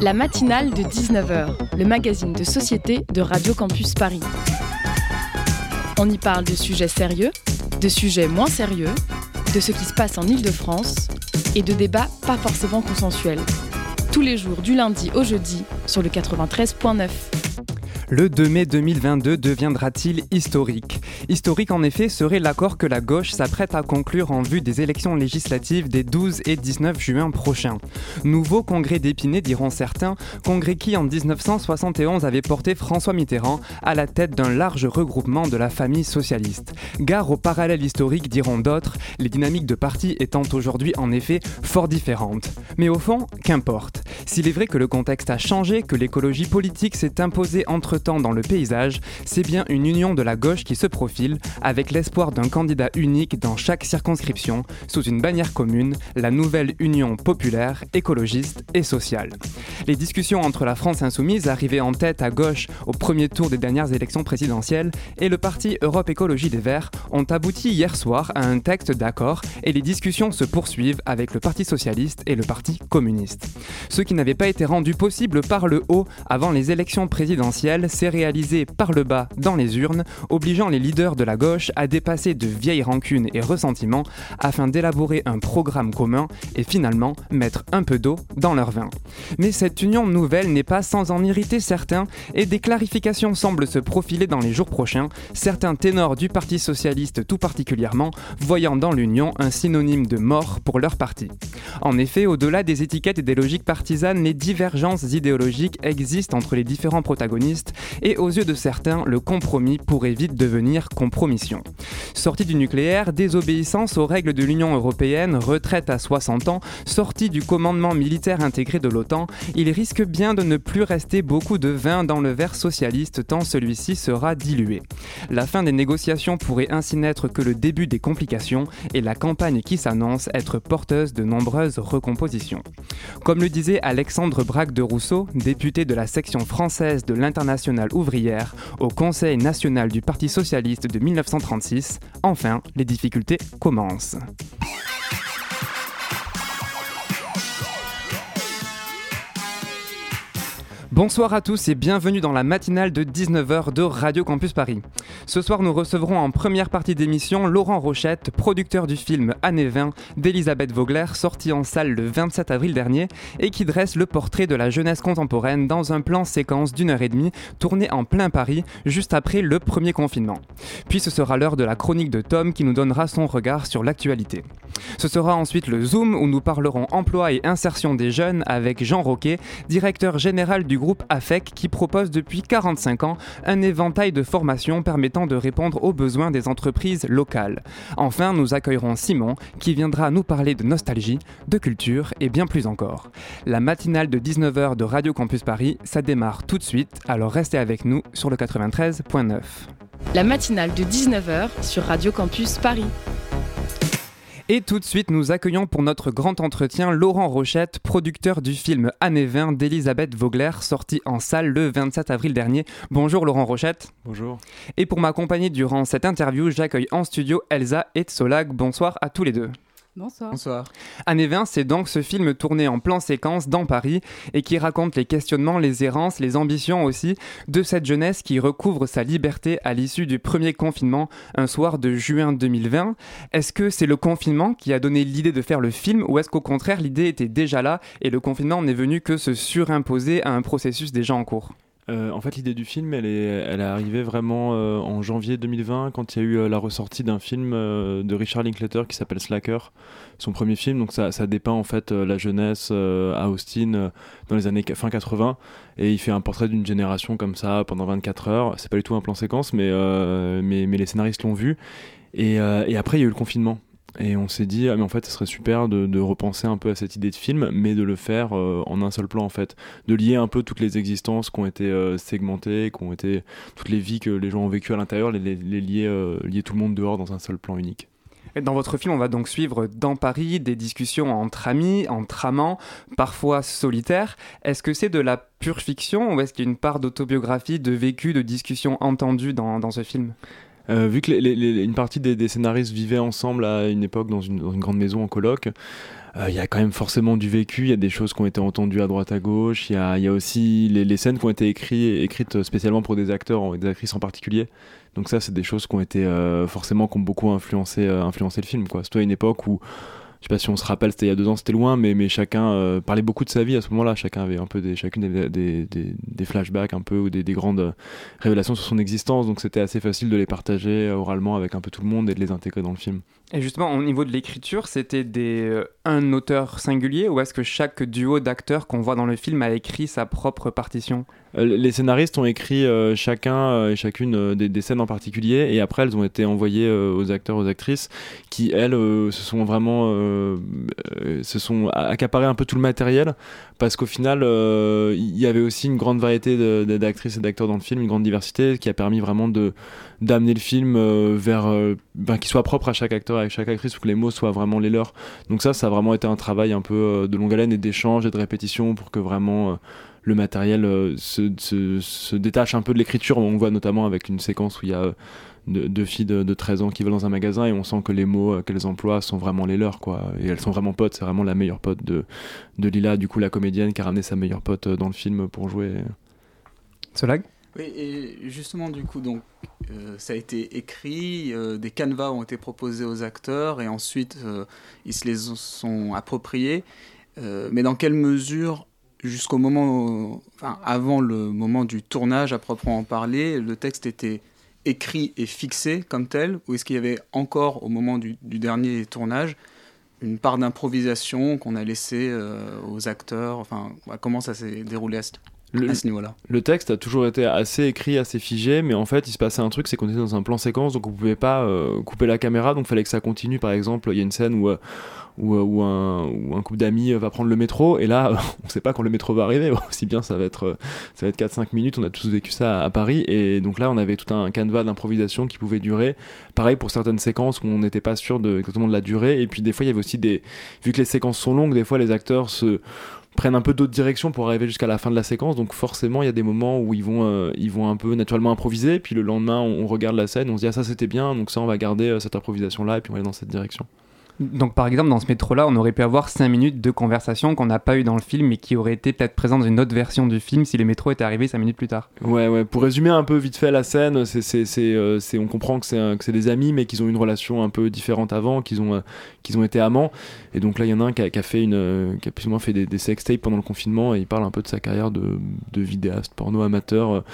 La matinale de 19h, le magazine de société de Radio Campus Paris. On y parle de sujets sérieux, de sujets moins sérieux, de ce qui se passe en Ile-de-France et de débats pas forcément consensuels. Tous les jours du lundi au jeudi sur le 93.9. Le 2 mai 2022 deviendra-t-il historique? Historique en effet serait l'accord que la gauche s'apprête à conclure en vue des élections législatives des 12 et 19 juin prochains. Nouveau congrès d'Épinay diront certains, congrès qui en 1971 avait porté François Mitterrand à la tête d'un large regroupement de la famille socialiste. Gare au parallèle historique diront d'autres, les dynamiques de parti étant aujourd'hui en effet fort différentes. Mais au fond, qu'importe. S'il est vrai que le contexte a changé, que l'écologie politique s'est imposée entre-temps dans le paysage, c'est bien une union de la gauche qui se profile, avec l'espoir d'un candidat unique dans chaque circonscription, sous une bannière commune, la nouvelle Union populaire, écologiste et sociale. Les discussions entre la France insoumise, arrivée en tête à gauche au premier tour des dernières élections présidentielles, et le parti Europe Écologie des Verts ont abouti hier soir à un texte d'accord et les discussions se poursuivent avec le Parti socialiste et le Parti communiste. Ce qui n'avait pas été rendu possible par le haut avant les élections présidentielles s'est réalisé par le bas dans les urnes, obligeant les leaders de la gauche à dépasser de vieilles rancunes et ressentiments afin d'élaborer un programme commun et finalement mettre un peu d'eau dans leur vin. Mais cette union nouvelle n'est pas sans en irriter certains et des clarifications semblent se profiler dans les jours prochains, certains ténors du Parti socialiste tout particulièrement voyant dans l'union un synonyme de mort pour leur parti. En effet, au-delà des étiquettes et des logiques partisanes, les divergences idéologiques existent entre les différents protagonistes et aux yeux de certains, le compromis pourrait vite devenir compromission. Sortie du nucléaire, désobéissance aux règles de l'Union européenne, retraite à 60 ans, sortie du commandement militaire intégré de l'OTAN, il risque bien de ne plus rester beaucoup de vin dans le verre socialiste tant celui-ci sera dilué. La fin des négociations pourrait ainsi n'être que le début des complications et la campagne qui s'annonce être porteuse de nombreuses recompositions. Comme le disait Alexandre Braque de Rousseau, député de la section française de l'Internationale ouvrière au Conseil national du Parti socialiste de 1936, enfin, les difficultés commencent. Bonsoir à tous et bienvenue dans la matinale de 19h de Radio Campus Paris. Ce soir, nous recevrons en première partie d'émission Laurent Rochette, producteur du film Année 20 d'Elisabeth Vogler, sorti en salle le 27 avril dernier et qui dresse le portrait de la jeunesse contemporaine dans un plan séquence d'une heure et demie tourné en plein Paris juste après le premier confinement. Puis ce sera l'heure de la chronique de Tom qui nous donnera son regard sur l'actualité. Ce sera ensuite le Zoom où nous parlerons emploi et insertion des jeunes avec Jean Roquet, directeur général du groupe AFEC qui propose depuis 45 ans un éventail de formations permettant de répondre aux besoins des entreprises locales. Enfin, nous accueillerons Simon qui viendra nous parler de nostalgie, de culture et bien plus encore. La matinale de 19h de Radio Campus Paris, ça démarre tout de suite, alors restez avec nous sur le 93.9. La matinale de 19h sur Radio Campus Paris. Et tout de suite, nous accueillons pour notre grand entretien Laurent Rochette, producteur du film Année 20 d'Elisabeth Vogler, sorti en salle le 27 avril dernier. Bonjour Laurent Rochette. Bonjour. Et pour m'accompagner durant cette interview, j'accueille en studio Elsa et Tsolag. Bonsoir à tous les deux. Bonsoir. Bonsoir. Année 20, c'est donc ce film tourné en plan séquence dans Paris et qui raconte les questionnements, les errances, les ambitions aussi de cette jeunesse qui recouvre sa liberté à l'issue du premier confinement un soir de juin 2020. Est-ce que c'est le confinement qui a donné l'idée de faire le film ou est-ce qu'au contraire l'idée était déjà là et le confinement n'est venu que se surimposer à un processus déjà en cours? Euh, en fait, l'idée du film, elle est, elle arrivée vraiment euh, en janvier 2020 quand il y a eu euh, la ressortie d'un film de Richard Linklater qui s'appelle Slacker, son premier film. Donc ça, ça dépeint en fait la jeunesse à Austin dans les années fin 80 et il fait un portrait d'une génération comme ça pendant 24 heures. C'est pas du tout un plan séquence, mais mais, mais les scénaristes l'ont vu. Et, et après, il y a eu le confinement. Et on s'est dit, ah, mais en fait, ce serait super de, repenser un peu à cette idée de film, mais de le faire euh, en un seul plan, en fait. De lier un peu toutes les existences qui ont été euh, segmentées, qui ont été. toutes les vies que les gens ont vécues à l'intérieur, les, lier, euh, lier tout le monde dehors dans un seul plan unique. Dans votre film, on va donc suivre dans Paris des discussions entre amis, entre amants, parfois solitaires. Est-ce que c'est de la pure fiction ou est-ce qu'il y a une part d'autobiographie, de vécu, de discussion entendue dans, dans ce film? Vu que une partie des, scénaristes vivaient ensemble à une époque dans une, grande maison en coloc, il y a quand même forcément du vécu, il y a des choses qui ont été entendues à droite à gauche, il y a, aussi les, scènes qui ont été écrites, spécialement pour des acteurs des actrices en particulier. Donc ça, c'est des choses qui ont été forcément qui ont beaucoup influencé, influencé le film. C'était une époque où sais pas si on se rappelle, c'était il y a deux ans, c'était loin, mais, mais chacun euh, parlait beaucoup de sa vie à ce moment-là. Chacun avait un peu des, chacune des, des, des, flashbacks un peu ou des, grandes euh, révélations sur son existence. Donc c'était assez facile de les partager euh, oralement avec un peu tout le monde et de les intégrer dans le film. Et justement, au niveau de l'écriture, c'était des, un auteur singulier ou est-ce que chaque duo d'acteurs qu'on voit dans le film a écrit sa propre partition? Les scénaristes ont écrit chacun et chacune des, scènes en particulier et après elles ont été envoyées aux acteurs, aux actrices qui, elles, se sont vraiment euh, se sont accaparés un peu tout le matériel parce qu'au final euh, il y avait aussi une grande variété d'actrices et d'acteurs dans le film, une grande diversité qui a permis vraiment de d'amener le film euh, vers qu'il soit propre à chaque acteur et à chaque actrice ou que les mots soient vraiment les leurs. Donc ça, ça a vraiment été un travail un peu de longue haleine et d'échange et de répétition pour que vraiment le matériel se, se, se, détache un peu de l'écriture. On voit notamment avec une séquence où il y a deux, filles de, 13 ans qui vont dans un magasin et on sent que les mots qu'elles emploient sont vraiment les leurs quoi et elles sont vraiment potes c'est vraiment la meilleure pote de, de Lila du coup la comédienne qui a ramené sa meilleure pote dans le film pour jouer Solag oui, et justement, du coup, donc, euh, ça a été écrit, euh, des canevas ont été proposés aux acteurs, et ensuite, euh, ils se les sont appropriés. mais dans quelle mesure, jusqu'au moment, enfin, avant le moment du tournage à proprement parler, le texte était écrit et fixé comme tel, ou est-ce qu'il y avait encore, au moment du, dernier tournage, une part d'improvisation qu'on a laissée euh, aux acteurs? Enfin, comment ça s'est déroulé à ce, niveau-là Le texte a toujours été assez écrit, assez figé, mais en fait, il se passait un truc, c'est qu'on était dans un plan séquence, donc on pouvait pas euh, couper la caméra, donc il fallait que ça continue. Par exemple, il y a une scène où... Euh, ou, un, ou un couple d'amis va prendre le métro et là on sait pas quand le métro va arriver aussi bien ça va être ça va être 4 5 minutes on a tous vécu ça à, Paris et donc là on avait tout un canevas d'improvisation qui pouvait durer pareil pour certaines séquences où on n'était pas sûr de exactement de la durée et puis des fois il y avait aussi des vu que les séquences sont longues des fois les acteurs se prennent un peu d'autres directions pour arriver jusqu'à la fin de la séquence. Donc forcément il y a des moments où ils vont euh, ils vont un peu naturellement improviser. Puis le lendemain on, regarde la scène on se dit ah ça c'était bien. Donc ça on va garder euh, cette improvisation là et puis on va aller dans cette direction donc par exemple dans ce métro-là, on aurait pu avoir 5 minutes de conversation qu'on n'a pas eu dans le film mais qui aurait été peut-être présent dans une autre version du film si les métros étaient arrivés 5 minutes plus tard. Ouais ouais, pour résumer un peu vite fait la scène, c'est, c'est, c'est, euh, on comprend que c'est, des amis mais qu'ils ont une relation un peu différente avant, qu'ils ont, euh, qu'ils ont été amants. Et donc là il y en a un qui a, fait, une, euh, qui a plus ou moins fait des, des sextapes pendant le confinement et il parle un peu de sa carrière de, vidéaste porno amateur.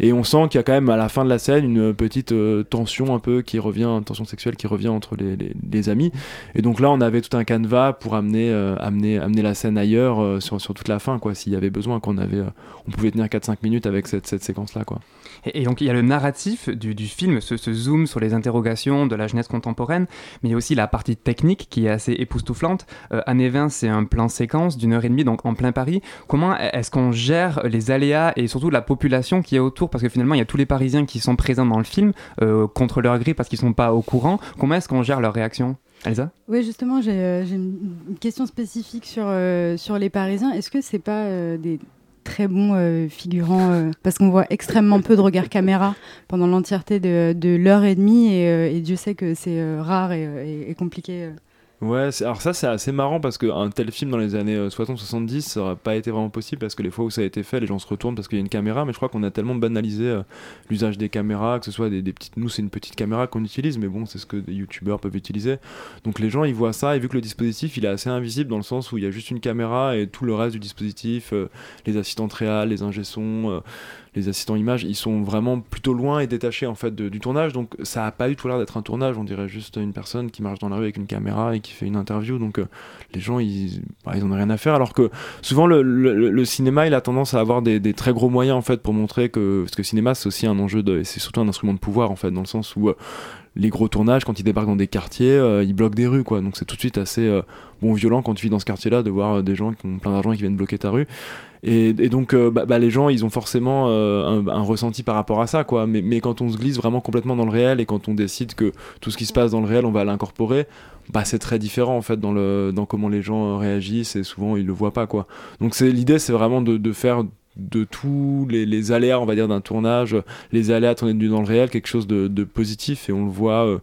Et on sent qu'il y a quand même à la fin de la scène une petite tension un peu qui revient, une tension sexuelle qui revient entre les amis. Et donc là, on avait tout un canevas pour amener, euh, amener, amener la scène ailleurs euh, sur, sur, toute la fin, quoi. S'il y avait besoin, qu'on avait, euh, on pouvait tenir 4-5 minutes avec cette, cette séquence-là, quoi. Et, donc il y a le narratif du, du film, ce, zoom sur les interrogations de la jeunesse contemporaine, mais il y a aussi la partie technique qui est assez époustouflante. Euh, Année 20, c'est un plan séquence d'une heure et demie, donc en plein Paris. Comment est-ce qu'on gère les aléas et surtout la population qui est autour? Parce que finalement, il y a tous les Parisiens qui sont présents dans le film contre leur gré parce qu'ils sont pas au courant. Comment est-ce qu'on gère leur réaction? Elsa Oui, justement, j'ai euh, une question spécifique sur, euh, sur les Parisiens. Est-ce que c'est pas euh, des très bons figurants Parce qu'on voit extrêmement peu de regards caméra pendant l'entièreté de, l'heure et demie, et, Dieu sait que c'est rare et compliqué. Ouais, alors ça c'est assez marrant parce qu'un tel film dans les années 60-70 euh, ça aurait pas été vraiment possible parce que les fois où ça a été fait, les gens se retournent parce qu'il y a une caméra, mais je crois qu'on a tellement banalisé euh, l'usage des caméras, que ce soit des, petites. Nous c'est une petite caméra qu'on utilise, mais bon, c'est ce que des youtubeurs peuvent utiliser. Donc les gens ils voient ça et vu que le dispositif il est assez invisible dans le sens où il y a juste une caméra et tout le reste du dispositif, euh, les assistantes réelles, les ingé les assistants images, ils sont vraiment plutôt loin et détachés en fait du tournage. Donc ça a pas eu tout l'air d'être un tournage. On dirait juste une personne qui marche dans la rue avec une caméra et qui fait une interview. Donc euh, les gens, ils, bah, ils ont rien à faire. Alors que souvent le, cinéma, il a tendance à avoir des, très gros moyens en fait pour montrer que parce que le cinéma c'est aussi un enjeu de, c'est surtout un instrument de pouvoir en fait dans le sens où euh, les gros tournages, quand ils débarquent dans des quartiers, euh, ils bloquent des rues, quoi. Donc c'est tout de suite assez bon violent quand tu vis dans ce quartier-là de voir des gens qui ont plein d'argent qui viennent bloquer ta rue. Et, donc, euh, bah, bah, les gens, ils ont forcément euh, un, ressenti par rapport à ça, quoi. Mais, quand on se glisse vraiment complètement dans le réel et quand on décide que tout ce qui se passe dans le réel, on va l'incorporer, bah, c'est très différent en fait dans, comment les gens réagissent et souvent ils le voient pas, quoi. Donc, l'idée, c'est vraiment de, faire de tous les, aléas, on va dire, d'un tournage, les aléas tournés dans le réel, quelque chose de, positif et on le voit. Euh,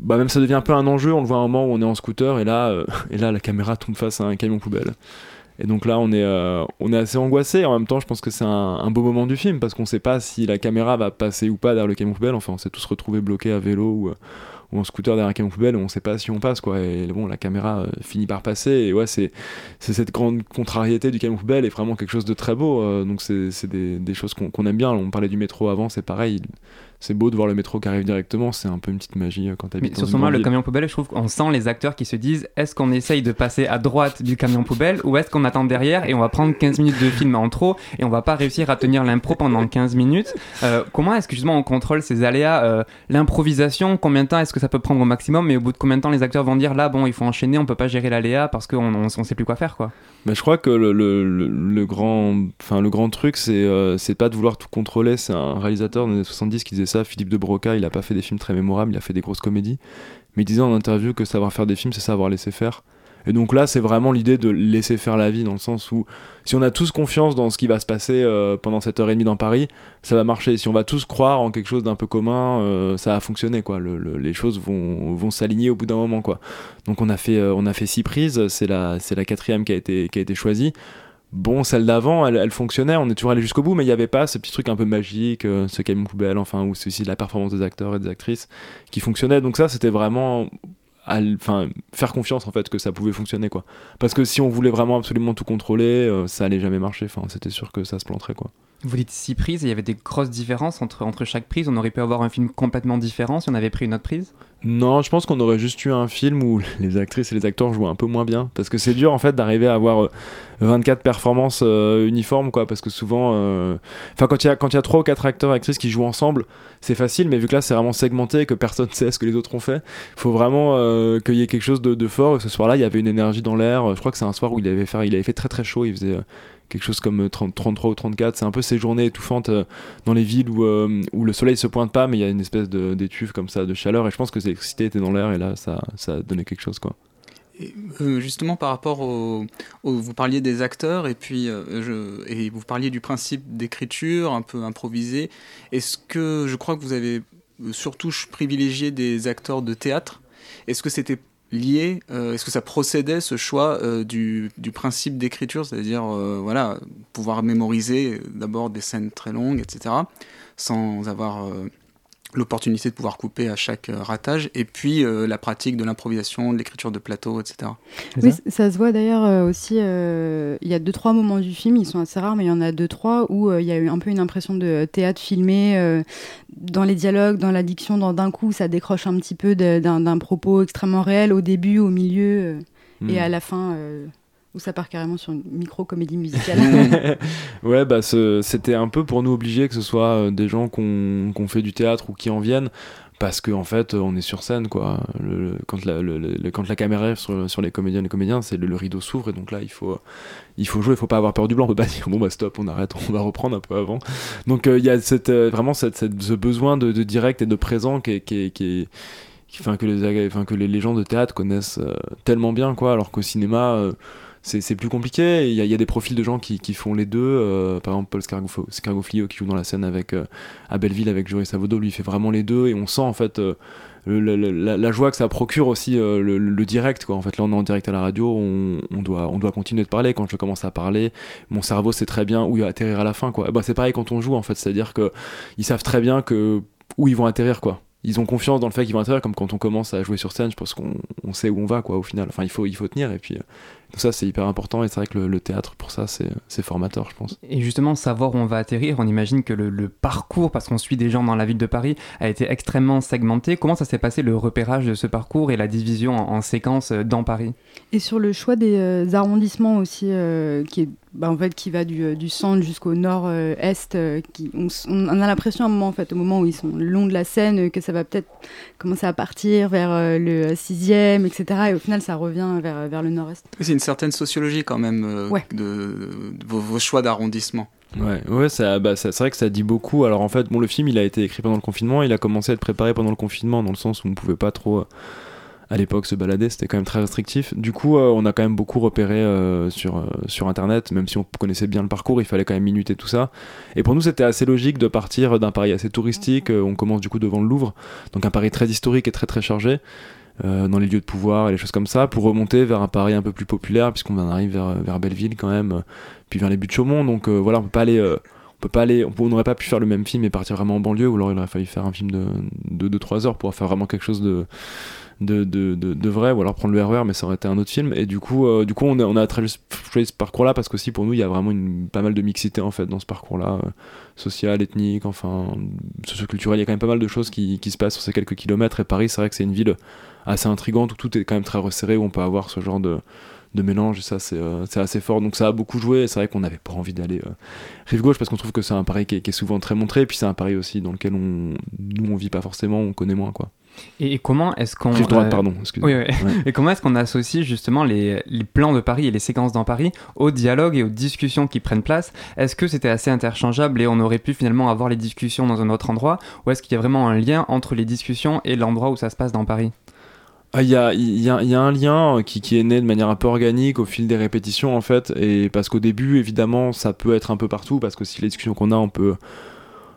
bah même ça devient un peu un enjeu, on le voit à un moment où on est en scooter et là, euh, et là la caméra tombe face à un camion poubelle. Et donc là, on est, euh, on est assez angoissé. En même temps, je pense que c'est un, beau moment du film parce qu'on sait pas si la caméra va passer ou pas derrière le camion poubelle. Enfin, on s'est tous retrouvés bloqués à vélo ou, en scooter derrière un camion poubelle, on sait pas si on passe quoi. Et bon, la caméra euh, finit par passer. Et ouais, c'est cette grande contrariété du camion poubelle est vraiment quelque chose de très beau. Euh, donc c'est des, des, choses qu'on aime bien. On parlait du métro avant, c'est pareil c'est beau de voir le métro qui arrive directement, c'est un peu une petite magie euh, quand tu habites Sur ce moment, le camion poubelle, je trouve qu'on sent les acteurs qui se disent est-ce qu'on essaye de passer à droite du camion poubelle ou est-ce qu'on attend derrière et on va prendre 15 minutes de film en trop et on va pas réussir à tenir l'impro pendant 15 minutes euh, Comment est-ce que justement on contrôle ces aléas euh, L'improvisation, combien de temps est-ce que ça peut prendre au maximum? Et au bout de combien de temps les acteurs vont dire là, bon, il faut enchaîner, on peut pas gérer l'aléa parce qu'on on, sait plus quoi faire quoi mais je crois que le, le, grand, enfin, le grand truc, c'est c'est pas de vouloir tout contrôler. C'est un réalisateur des années 70 qui disait ça, Philippe de Broca, il a pas fait des films très mémorables, il a fait des grosses comédies. Mais il disait en interview que savoir faire des films, c'est savoir laisser faire. Et donc là, c'est vraiment l'idée de laisser faire la vie, dans le sens où si on a tous confiance dans ce qui va se passer euh, pendant cette heure et demie dans Paris, ça va marcher. Si on va tous croire en quelque chose d'un peu commun, euh, ça va fonctionner, quoi. les choses vont, vont s'aligner au bout d'un moment, quoi. Donc on a fait, euh, on a fait six prises, c'est la, c'est la quatrième qui a été, qui a été choisie bon, celle d'avant, elle, fonctionnait, on est toujours allé jusqu'au bout, mais il n'y avait pas ce petit truc un peu magique, euh, ce camion poubelle, enfin, ou ceci, la performance des acteurs et des actrices qui fonctionnait. Donc ça, c'était vraiment, enfin, faire confiance en fait que ça pouvait fonctionner, quoi. Parce que si on voulait vraiment absolument tout contrôler, euh, ça allait jamais marcher. Enfin, c'était sûr que ça se planterait, quoi. Vous dites six prises, il y avait des grosses différences entre, entre chaque prise. On aurait pu avoir un film complètement différent si on avait pris une autre prise? Non, je pense qu'on aurait juste eu un film où les actrices et les acteurs jouaient un peu moins bien. Parce que c'est dur en fait d'arriver à avoir 24 euh, performances euh, uniformes, quoi. Parce que souvent, euh, quand il y a quand il y a trois ou quatre acteurs et actrices qui jouent ensemble, c'est facile. Mais vu que là, c'est vraiment segmenté, et que personne ne sait ce que les autres ont fait, il faut vraiment qu'il y ait quelque chose de, de fort. Et ce soir-là, il y avait une énergie dans l'air. Je crois que c'est un soir où il avait fait, il avait fait très très chaud. Il faisait quelque chose comme 30, 33 ou 34. C'est un peu ces journées étouffantes euh, dans les villes où, euh, où le soleil se pointe pas, mais il y a une espèce d'étuve comme ça de chaleur. Et je pense que l'électricité était dans l'air et là, ça, donné quelque chose. quoi. Euh, justement par rapport au, vous parliez des acteurs et puis et vous parliez du principe d'écriture un peu improvisé. Est-ce que je crois que vous avez surtout privilégié des acteurs de théâtre Est-ce que c'était lié euh, Est-ce que ça procédait ce choix euh, du, principe d'écriture, c'est-à-dire euh, voilà pouvoir mémoriser d'abord des scènes très longues, etc., sans avoir l'opportunité de pouvoir couper à chaque euh, ratage, et puis euh, la pratique de l'improvisation, de l'écriture de plateau, etc. Oui, ça, se voit d'ailleurs euh, aussi, il y a deux, trois moments du film, ils sont assez rares, mais il y en a deux, trois, où il y a eu un peu une impression de théâtre filmé, dans les dialogues, dans l'addiction, d'un coup, ça décroche un petit peu d'un propos extrêmement réel au début, au milieu, et hmm. à la fin ou ça part carrément sur une micro-comédie musicale Ouais, bah c'était un peu pour nous obliger que ce soit euh, des gens qu'on fait du théâtre ou qui en viennent, parce qu'en en fait, on est sur scène, quoi. quand, la, quand la caméra est sur, sur les comédiens et les comédiens, c'est le, rideau s'ouvre, et donc là, il faut, il faut jouer, il faut pas avoir peur du blanc, on peut pas dire bon bah stop, on arrête, on va reprendre un peu avant. Donc euh, il y a cette, euh, vraiment cette, ce besoin de, direct et de présent qui qui qui Enfin, que les, enfin, que les, gens de théâtre connaissent tellement bien, quoi, alors qu'au cinéma, c'est plus compliqué. Il y, y, a des profils de gens qui, qui font les deux. Euh, par exemple, Paul Scargoflio qui joue dans la scène avec euh, à Belleville avec Joris Savodo, lui il fait vraiment les deux et on sent en fait euh, la, joie que ça procure aussi le, direct. Quoi. En fait, là on est en direct à la radio, on, doit, on doit continuer de parler. Quand je commence à parler, mon cerveau sait très bien où il va atterrir à la fin. Quoi. Bah, c'est pareil quand on joue en fait, c'est-à-dire que ils savent très bien que où ils vont atterrir quoi ils ont confiance dans le fait qu'ils vont atterrir comme quand on commence à jouer sur scène je pense qu'on on sait où on va quoi au final enfin il faut il faut tenir et puis ça, c'est hyper important et c'est vrai que le, théâtre, pour ça, c'est formateur, je pense. Et justement, savoir où on va atterrir, on imagine que le, parcours, parce qu'on suit des gens dans la ville de Paris, a été extrêmement segmenté. Comment ça s'est passé le repérage de ce parcours et la division en, séquences euh, dans Paris? Et sur le choix des euh, arrondissements aussi, euh, qui est bah, en fait, qui va du, du centre jusqu'au nord-est. qui, on, a l'impression, à un moment, en fait, au moment où ils sont le long de la Seine, que ça va peut-être commencer à partir vers le 6e, etc. Et au final, ça revient vers, vers le nord-est. C'est une certaine sociologie quand même euh, de, vos, choix d'arrondissement. Ouais, ouais bah, c'est vrai que ça dit beaucoup. Alors en fait, bon, le film il a été écrit pendant le confinement, il a commencé à être préparé pendant le confinement, dans le sens où on ne pouvait pas trop à l'époque se balader, c'était quand même très restrictif. Du coup, euh, on a quand même beaucoup repéré euh, sur, euh, sur Internet, même si on connaissait bien le parcours, il fallait quand même minuter tout ça. Et pour nous, c'était assez logique de partir d'un Paris assez touristique. on commence du coup devant le Louvre, donc un Paris très historique et très très chargé. dans les lieux de pouvoir et les choses comme ça, pour remonter vers un Paris un peu plus populaire, puisqu'on en arrive vers, vers Belleville quand même, puis vers les buts de Chaumont. Donc voilà, on peut pas aller on n'aurait pas pu faire le même film et partir vraiment en banlieue ou alors il aurait fallu faire un film de 2-3 heures pour faire vraiment quelque chose de de, de, de, vrai, ou alors prendre le RER, e mais ça aurait été un autre film. Et du coup, euh, du coup on, a, on a choisi ce parcours-là parce qu'aussi pour nous, il y a vraiment une, pas mal de mixité en fait dans ce parcours-là, euh, social, ethnique, enfin, socioculturel. Il y a quand même pas mal de choses qui, qui se passent sur ces quelques kilomètres. Et Paris, c'est vrai que c'est une ville assez intrigante où tout est quand même très resserré, où on peut avoir ce genre de, de mélange et ça euh, c'est assez fort. Donc ça a beaucoup joué c'est vrai qu'on n'avait pas envie d'aller rive gauche parce qu'on trouve que c'est un Paris qui est, qui est, souvent très montré et puis c'est un Paris aussi dans lequel on nous on vit pas forcément on connaît moins quoi. Et comment est-ce qu'on. droite, euh, pardon, oui, oui. Et comment est-ce qu'on associe justement les, les, plans de Paris et les séquences dans Paris au dialogue et aux discussions qui prennent place? Est-ce que c'était assez interchangeable et on aurait pu finalement avoir les discussions dans un autre endroit? Ou est-ce qu'il y a vraiment un lien entre les discussions et l'endroit où ça se passe dans Paris? Il y, a, y, y, a, un lien qui, qui, est né de manière un peu organique au fil des répétitions en fait. Et parce qu'au début évidemment ça peut être un peu partout parce que si les discussions qu'on a on peut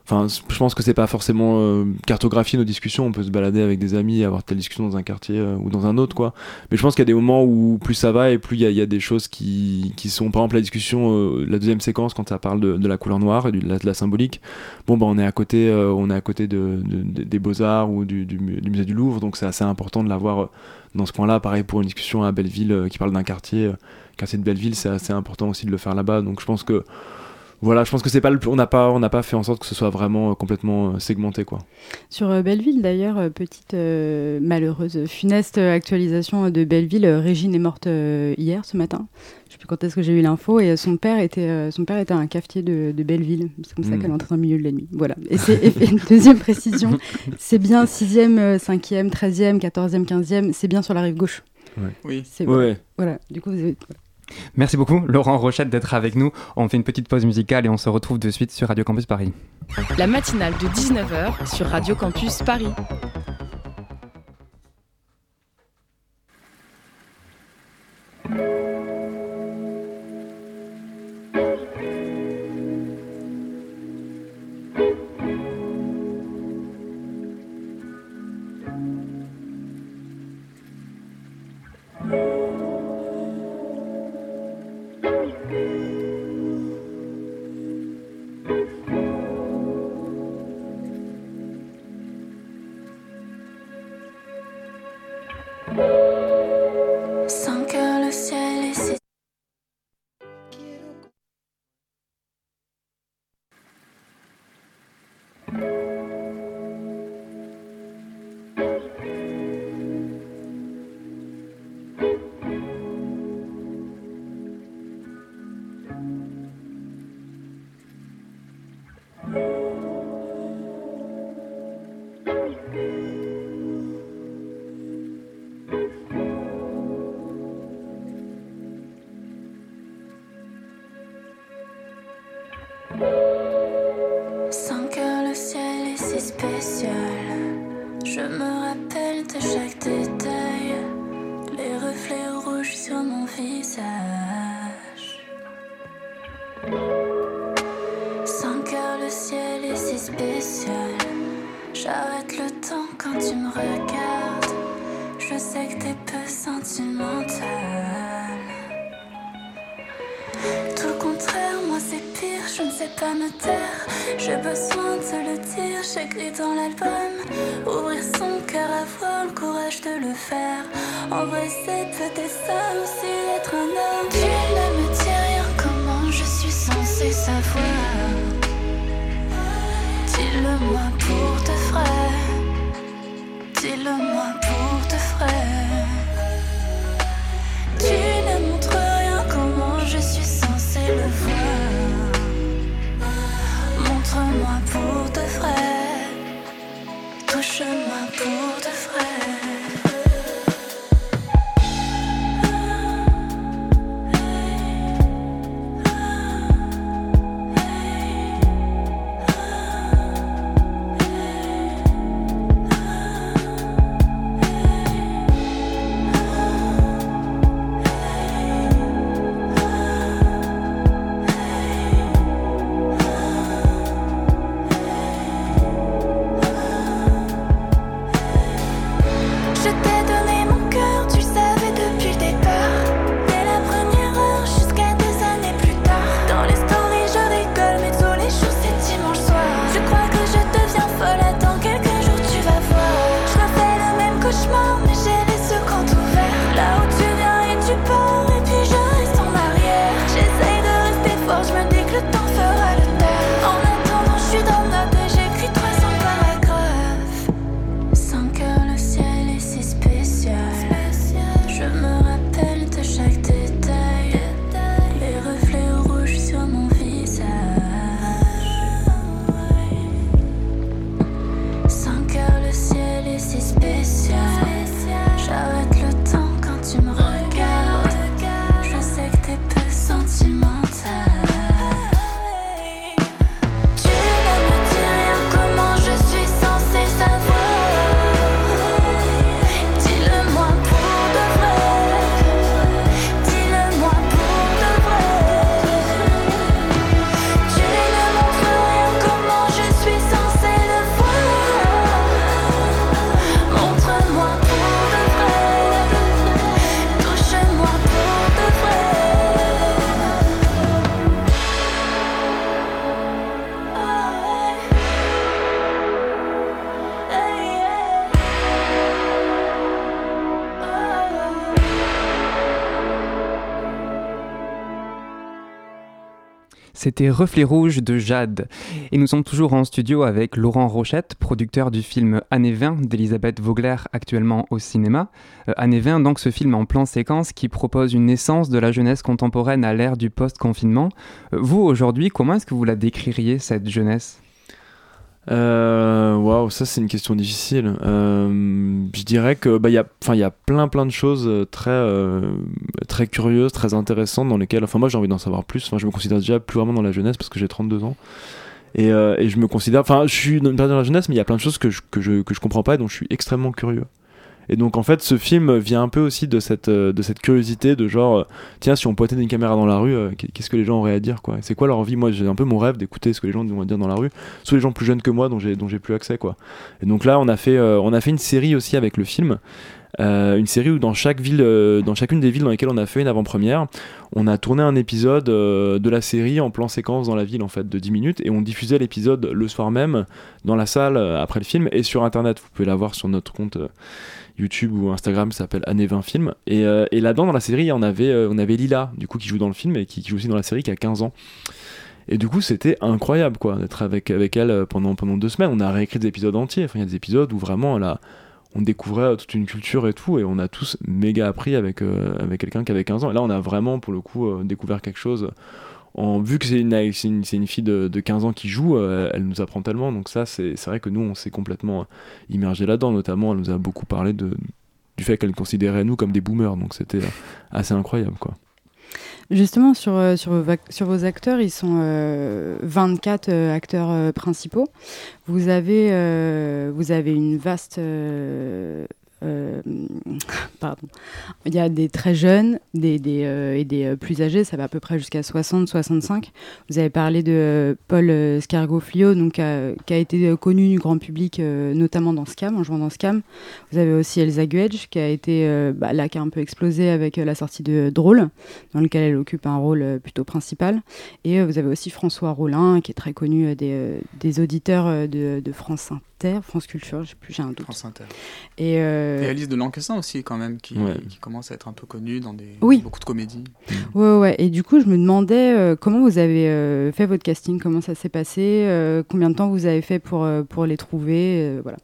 Enfin, je pense que c'est pas forcément euh, cartographier nos discussions. On peut se balader avec des amis, avoir telle discussion dans un quartier euh, ou dans un autre, quoi. Mais je pense qu'il y a des moments où plus ça va et plus il y, y a, des choses qui, qui, sont, par exemple, la discussion, euh, la deuxième séquence quand ça parle de, de, la couleur noire et de la, de la symbolique. Bon, bah, on est à côté, on est à côté de, des Beaux Arts ou du, du, musée du Louvre, donc c'est assez important de l'avoir dans ce coin-là. Pareil pour une discussion à Belleville qui parle d'un quartier, quartier de Belleville, c'est assez important aussi de le faire là-bas. Donc je pense que voilà, je pense que c'est pas le, on n'a pas on n'a pas fait en sorte que ce soit vraiment euh, complètement euh, segmenté quoi. Sur euh, Belleville d'ailleurs, petite malheureuse funeste actualisation de Belleville, Régine est morte hier ce matin. Je sais plus quand est-ce que j'ai eu l'info et son père était son père était un cafetier de, de Belleville. C'est comme ça hmm. qu'elle est entrée dans le milieu de la nuit. Voilà. Et c'est une deuxième précision, c'est bien 6e, 5e, 13e, 14e, 15e, c'est bien sur la rive gauche. Oui. C'est ouais. voilà. Du coup vous avez, Merci beaucoup, Laurent Rochette, d'être avec nous. On fait une petite pause musicale et on se retrouve de suite sur Radio Campus Paris. La matinale de 19h sur Radio Campus Paris. C'était Reflet Rouge de Jade. Et nous sommes toujours en studio avec Laurent Rochette, producteur du film Année 20 d'Elisabeth Vogler, actuellement au cinéma. Euh, Année 20, donc ce film en plan séquence qui propose une naissance de la jeunesse contemporaine à l'ère du post-confinement. Euh, vous, aujourd'hui, comment est-ce que vous la décririez, cette jeunesse? Euh, Waouh, ça c'est une question difficile. Euh, je dirais que bah il y a, enfin il y a plein plein de choses euh, très très curieuses, très intéressantes dans lesquelles, enfin moi j'ai envie d'en savoir plus. Enfin je me considère déjà plus vraiment dans la jeunesse parce que j'ai 32 ans. Et, et, je me considère, enfin je suis dans la jeunesse, mais il y a plein de choses que je, que je que je comprends pas et dont je suis extrêmement curieux. Et donc en fait, ce film vient un peu aussi de cette, euh, de cette curiosité de genre, euh, tiens, si on pointait une caméra dans la rue, euh, qu'est-ce que les gens auraient à dire quoi? C'est quoi leur envie Moi, j'ai un peu mon rêve d'écouter ce que les gens vont dire dans la rue, soit les gens plus jeunes que moi dont j'ai dont j'ai plus accès quoi. Et donc là, on a fait on a fait une série aussi avec le film. Euh, une série où dans chaque ville, euh, dans chacune des villes dans lesquelles on a fait une avant-première, on a tourné un épisode euh, de la série en plan séquence dans la ville en fait de 10 minutes et on diffusait l'épisode le soir même dans la salle après le film et sur internet. Vous pouvez la voir sur notre compte YouTube ou Instagram, ça s'appelle Année 20 Film. Et, là-dedans, dans la série, on avait, on avait Lila, du coup, qui joue dans le film et qui, qui joue aussi dans la série, qui a 15 ans. Et du coup, c'était incroyable, quoi, d'être avec, avec elle pendant, pendant deux semaines. On a réécrit des épisodes entiers. Enfin, il y a des épisodes où vraiment, elle a, on découvrait toute une culture et tout, et on a tous méga appris avec, euh, avec quelqu'un qui avait 15 ans. Et là, on a vraiment, pour le coup, euh, découvert quelque chose. En, vu que c'est une, une, une, fille de, de, 15 ans qui joue, euh, elle nous apprend tellement. Donc ça, c'est vrai que nous, on s'est complètement immergé là-dedans. Notamment, elle nous a beaucoup parlé du fait qu'elle considérait nous comme des boomers. Donc c'était assez incroyable, quoi. Justement, sur, euh, sur, vos, sur, vos, acteurs, ils sont euh, 24 euh, acteurs euh, principaux. Vous avez, vous avez une vaste euh, pardon. Il y a des très jeunes des, des, euh, et des euh, plus âgés, ça va à peu près jusqu'à 60-65. Vous avez parlé de Paul Scargoflio, donc, qui a été connu du grand public, notamment dans Scam, en jouant dans Scam. Vous avez aussi Elsa Guedge, qui a été bah, là, qui a un peu explosé avec la sortie de Drôle, dans lequel elle occupe un rôle plutôt principal. Et vous avez aussi François Rollin, qui est très connu des, des auditeurs de, de France 1 France Culture, j'ai plus, j'ai un doute. France Inter. Et, euh... et Alice de Lancassin aussi, quand même, qui, ouais. qui, commence à être un peu connue dans des, oui. beaucoup de comédies. Ouais, ouais. Et du coup, je me demandais euh, comment vous avez euh, fait votre casting, comment ça s'est passé, euh, combien de temps vous avez fait pour, pour les trouver, voilà.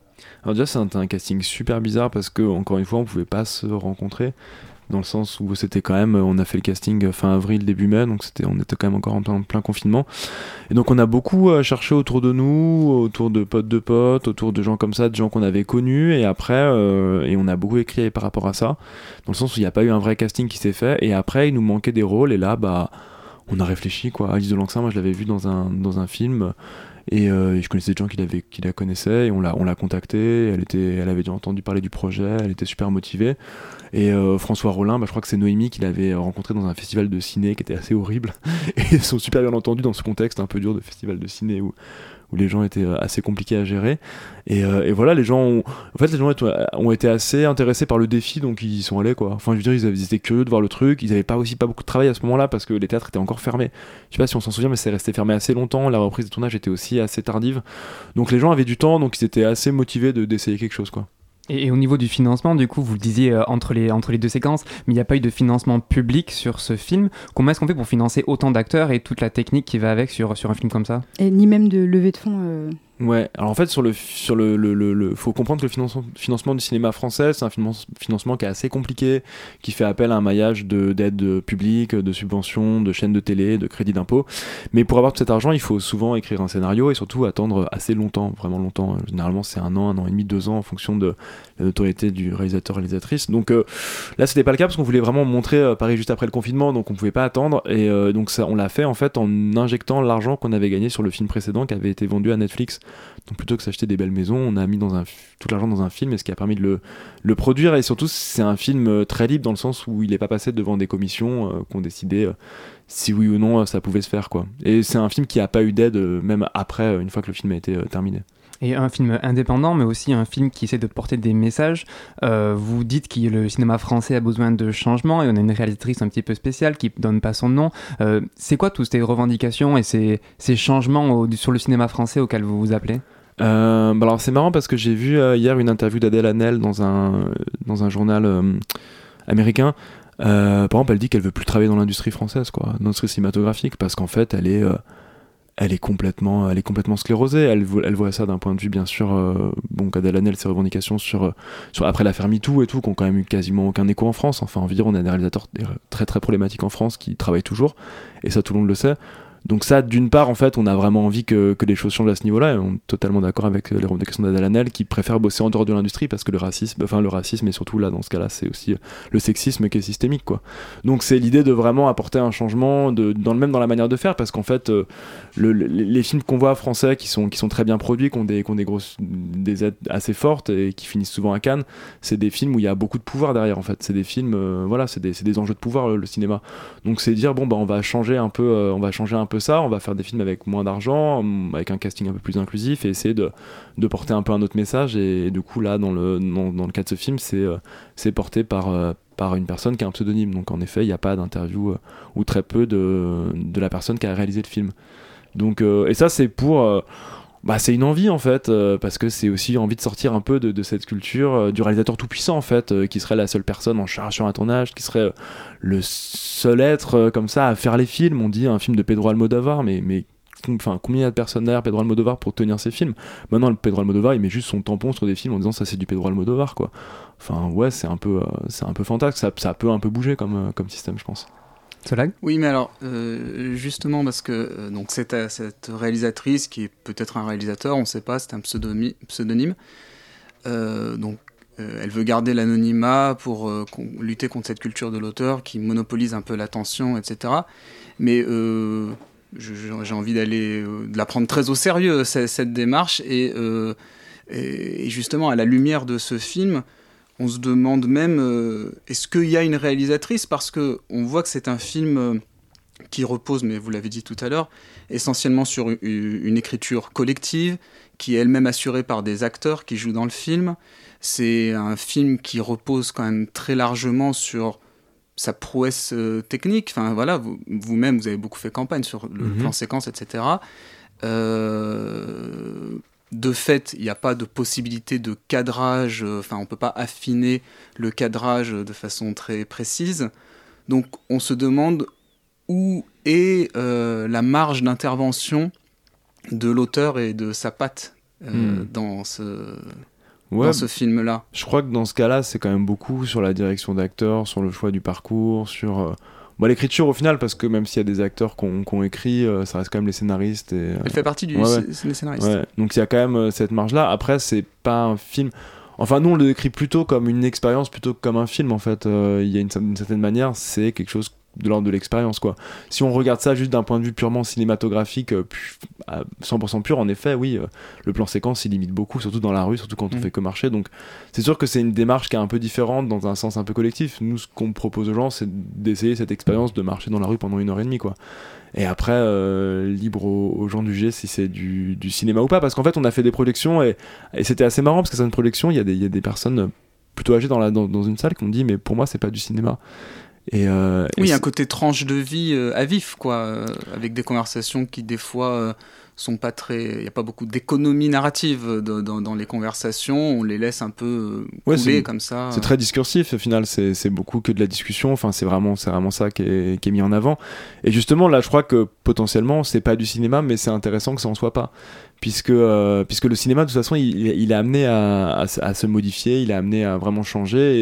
Alors déjà, c'est un, un, casting super bizarre parce que, encore une fois, on pouvait pas se rencontrer dans le sens où c'était quand même on a fait le casting fin avril début mai donc c'était on était quand même encore en plein, confinement. Et donc on a beaucoup euh, cherché autour de nous autour de potes de potes autour de gens comme ça de gens qu'on avait connus. Et après euh, et on a beaucoup écrit par rapport à ça dans le sens où il n'y a pas eu un vrai casting qui s'est fait. Et après il nous manquait des rôles. Et là bah on a réfléchi quoi. Alice de Lancin moi je l'avais vu dans un dans un film. Et, euh, et, je connaissais des gens qui, qui la connaissaient. Et on l'a, on l'a contactée. Elle, elle avait déjà entendu parler du projet, elle était super motivée. Et euh, François Rollin, bah, je crois que c'est Noémie qui l'avait rencontré dans un festival de ciné qui était assez horrible. Et ils sont super bien entendus dans ce contexte un peu dur de festival de ciné où, où les gens étaient assez compliqués à gérer. Et, euh, et voilà, les gens, ont, en fait, les gens ont été assez intéressés par le défi, donc ils y sont allés quoi. Enfin, je veux dire, ils, étaient curieux de voir le truc. Ils n'avaient pas aussi pas beaucoup de travail à ce moment-là parce que les théâtres étaient encore fermés. Je sais pas si on s'en souvient, mais c'est resté fermé assez longtemps. La reprise de tournage était aussi assez tardive. Donc les gens avaient du temps, donc ils étaient assez motivés de, d'essayer quelque chose quoi. Et, au niveau du financement, du coup, vous le disiez euh, entre, les, deux séquences, mais il n'y a pas eu de financement public sur ce film. Comment est-ce qu'on fait pour financer autant d'acteurs et toute la technique qui va avec sur, sur un film comme ça? Et ni même de levée de fonds euh... Ouais, alors en fait, sur le, sur le, le, le, faut comprendre que le financement, financement du cinéma français, c'est un finance, financement qui est assez compliqué, qui fait appel à un maillage d'aides publiques, de subventions, de chaînes de télé, de crédits d'impôt. Mais pour avoir tout cet argent, il faut souvent écrire un scénario et surtout attendre assez longtemps, vraiment longtemps. Généralement, c'est un an, un an et demi, deux ans en fonction de la notoriété du réalisateur, réalisatrice. Donc euh, là, c'était pas le cas parce qu'on voulait vraiment montrer euh, Paris juste après le confinement, donc on pouvait pas attendre. Et euh, donc on l'a fait en fait en injectant l'argent qu'on avait gagné sur le film précédent qui avait été vendu à Netflix. Donc plutôt que s'acheter des belles maisons, on a mis tout l'argent dans un film et ce qui a permis de le, produire. Et surtout, c'est un film très libre dans le sens où il n'est pas passé devant des commissions euh, qui ont décidé euh, si oui ou non ça pouvait se faire. Et c'est un film qui n'a pas eu d'aide euh, même après, une fois que le film a été terminé et un film indépendant, mais aussi un film qui essaie de porter des messages. Euh, vous dites que le cinéma français a besoin de changements et on a une réalisatrice un petit peu spéciale qui donne pas son nom. Euh, c'est quoi toutes ces revendications et ces, changements sur le cinéma français auxquels vous vous appelez? Euh, bah alors c'est marrant parce que j'ai vu hier une interview d'Adèle Hanel dans un, dans un journal américain par exemple, elle dit qu'elle veut plus travailler dans l'industrie française, quoi, dans l'industrie cinématographique, parce qu'en fait, elle est, elle est complètement, elle est complètement sclérosée. Elle, voit ça d'un point de vue, bien sûr, euh, bon, Adèle Hanel, ses revendications sur, euh, sur après l'affaire MeToo et tout, qui ont quand même eu quasiment aucun écho en France. Enfin, environ, on a des réalisateurs très très problématiques en France qui travaillent toujours, et ça tout le monde le sait. Donc ça, d'une part, en fait, on a vraiment envie que, que les choses changent à ce niveau-là, et on est totalement d'accord avec les revendications d'Adalanel qui préfère bosser en dehors de l'industrie parce que le racisme, enfin le racisme, et surtout là, dans ce cas-là, c'est aussi le sexisme qui est systémique, quoi. Donc c'est l'idée de vraiment apporter un changement, dans le même dans la manière de faire, parce qu'en fait, euh, le, les films qu'on voit français qui sont, qui sont très bien produits, qui ont des, qui ont des grosses, des aides assez fortes et qui finissent souvent à Cannes, c'est des films où il y a beaucoup de pouvoir derrière, en fait. C'est des films, euh, voilà, c'est des, des, enjeux de pouvoir, le, cinéma. Donc c'est dire, bon, bah, on va changer un peu, euh, on va changer un ça, on va faire des films avec moins d'argent, avec un casting un peu plus inclusif et essayer de, porter un peu un autre message. Et, du coup, là, dans le, dans, le cas de ce film, c'est euh, c'est porté par, euh, par une personne qui a un pseudonyme. Donc, en effet, il n'y a pas d'interview euh, ou très peu de, de la personne qui a réalisé le film. Donc, et ça, c'est pour bah, c'est une envie en fait, euh, parce que c'est aussi envie de sortir un peu de, de cette culture euh, du réalisateur tout puissant en fait, euh, qui serait la seule personne en charge sur un tournage, qui serait le seul être comme ça à faire les films. On dit un film de Pedro Almodovar, mais, mais combien y a de personnes derrière Pedro Almodovar pour tenir ses films? Maintenant, Pedro Almodovar, il met juste son tampon sur des films en disant ça c'est du Pedro Almodovar quoi. Enfin ouais, c'est un peu, c'est un peu fantasque, ça, ça peut un peu bouger comme, comme système, je pense. Oui, mais alors, euh, justement, parce que euh, donc cette, cette, réalisatrice, qui est peut-être un réalisateur, on ne sait pas, c'est un pseudonyme, euh, donc elle veut garder l'anonymat pour lutter contre cette culture de l'auteur qui monopolise un peu l'attention, etc. Mais j'ai envie d'aller, de la prendre très au sérieux, cette, démarche, et, justement, à la lumière de ce film, on se demande même euh, est-ce qu'il y a une réalisatrice? Parce que on voit que c'est un film euh, qui repose, mais vous l'avez dit tout à l'heure, essentiellement sur une, écriture collective qui est elle-même assurée par des acteurs qui jouent dans le film. C'est un film qui repose quand même très largement sur sa prouesse euh, technique. Enfin voilà, vous-même vous, avez beaucoup fait campagne sur le mhm. plan séquence, etc. De fait, il n'y a pas de possibilité de cadrage, euh, enfin on ne peut pas affiner le cadrage de façon très précise. Donc on se demande où est euh, la marge d'intervention de l'auteur et de sa patte euh, hmm. dans ce, ce film-là. Je crois que dans ce cas-là, c'est quand même beaucoup sur la direction d'acteur, sur le choix du parcours, sur l'écriture au final, parce que même s'il y a des acteurs qui ont écrit, euh, ça reste quand même les scénaristes. Et, euh, Elle fait partie du des scénaristes. Donc il y a quand même euh, cette marge-là. Après, c'est pas un film. Enfin, nous, on le décrit plutôt comme une expérience plutôt que comme un film, en fait. Il y a une, une certaine manière, c'est quelque chose de l'ordre de l'expérience quoi. Si on regarde ça juste d'un point de vue purement cinématographique, euh, à 100% pur, en effet, oui, euh, le plan séquence il limite beaucoup, surtout dans la rue, surtout quand on mm. fait que marcher. Donc c'est sûr que c'est une démarche qui est un peu différente dans un sens un peu collectif. Nous, ce qu'on propose aux gens, c'est d'essayer cette expérience de marcher dans la rue pendant une heure et demie quoi. Et après, euh, libre aux, gens de juger si c'est du, cinéma ou pas, parce qu'en fait, on a fait des projections et, c'était assez marrant parce que c'est une projection, il y, a des, y a des personnes plutôt âgées dans, la, dans, dans une salle qui ont dit mais pour moi c'est pas du cinéma et euh, oui, un côté tranche de vie euh, à vif, quoi, euh, avec des conversations qui des fois sont pas très. Il n'y a pas beaucoup d'économie narrative dans, les conversations. On les laisse un peu couler comme ça. C'est très discursif au final. C'est beaucoup que de la discussion. Enfin, c'est vraiment, c'est vraiment ça qui est, qui est, mis en avant. Et justement, là, je crois que potentiellement, c'est pas du cinéma, mais c'est intéressant que ça en soit pas puisque, euh, puisque le cinéma, de toute façon, il, il est amené à, à, se modifier, il est amené à vraiment changer,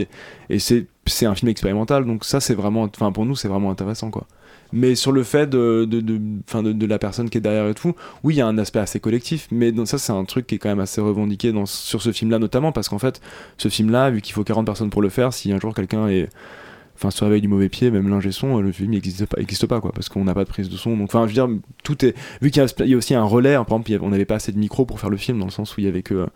et, et c'est un film expérimental, donc ça, c'est vraiment, enfin, pour nous, c'est vraiment intéressant, quoi. Mais sur le fait de, de, de, de, la personne qui est derrière et tout, oui, il y a un aspect assez collectif, mais ça, c'est un truc qui est quand même assez revendiqué dans, sur ce film-là, notamment, parce qu'en fait, ce film-là, vu qu'il faut 40 personnes pour le faire, si un jour quelqu'un est enfin se réveille du mauvais pied même l'ingé son le film n'existe pas pas quoi parce qu'on n'a pas de prise de son donc enfin je veux dire tout est vu qu'il y, a aussi un relais hein, par exemple on n'avait pas assez de micros pour faire le film dans le sens où il y avait que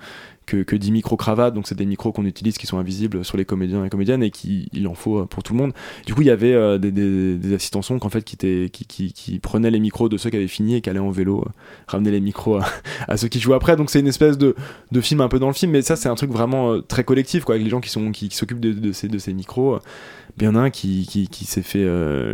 que, que 10 micros cravates, donc c'est des micros qu'on utilise qui sont invisibles sur les comédiens et comédiennes et qui il en faut euh, pour tout le monde. Du coup, il y avait euh, des, assistants son qu'en fait qui, qui, qui, qui, prenaient les micros de ceux qui avaient fini et qui allaient en vélo euh, ramener les micros à, ceux qui jouaient après. Donc c'est une espèce de, de film un peu dans le film, mais ça c'est un truc vraiment très collectif quoi, avec les gens qui qui, s'occupent de, de, ces, de ces micros. Bien un qui, qui, qui s'est fait,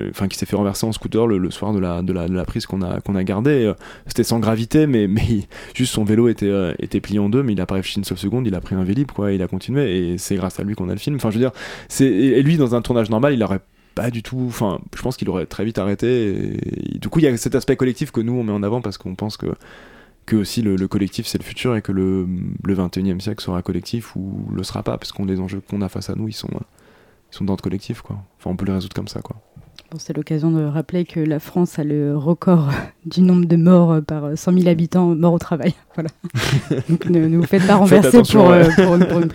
enfin qui s'est fait renverser en scooter le, soir de la, prise qu'on a, a gardée. C'était sans gravité, mais, juste son vélo était, était plié en deux, mais il a pas réfléchi une seule seconde, il a pris un vélib, quoi, il a continué, et c'est grâce à lui qu'on a le film. Enfin, je veux dire, et lui, dans un tournage normal, il aurait pas du tout. Enfin, je pense qu'il aurait très vite arrêté. Du coup, il y a cet aspect collectif que nous on met en avant parce qu'on pense que que aussi le, collectif c'est le futur et que le, le 21e siècle sera collectif ou le sera pas parce qu'on les enjeux qu'on a face à nous ils sont ils sont dans le collectif quoi. Enfin, on peut les résoudre comme ça quoi c'est l'occasion de rappeler que la France a le record du nombre de morts euh, par 100 000 habitants morts au travail. Voilà. Donc ne, vous faites pas renverser pour, euh, pour, une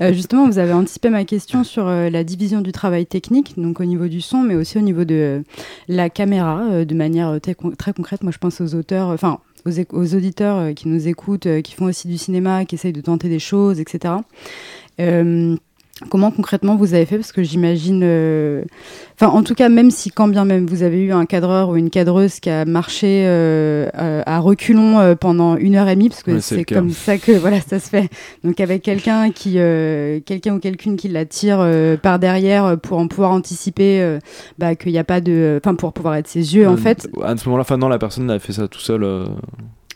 euh, justement, vous avez anticipé ma question sur la division du travail technique, donc au niveau du son, mais aussi au niveau de la caméra, de manière très, concrète. Moi, je pense aux auteurs, enfin, aux, aux, auditeurs qui nous écoutent, qui font aussi du cinéma, qui essayent de tenter des choses, etc. Comment concrètement vous avez fait? Parce que j'imagine. Euh, enfin, en tout cas, même si, quand bien même vous avez eu un cadreur ou une cadreuse qui a marché euh, à reculons euh, pendant une heure et demie, parce que c'est comme ça que voilà, ça se fait. Donc, avec quelqu'un qui, quelqu'un ou quelqu'une qui la tire par derrière pour en pouvoir anticiper bah, qu'il n'y a pas de. Enfin, pour pouvoir être ses yeux, en fait. À ce moment-là, non, la personne a fait ça tout seul.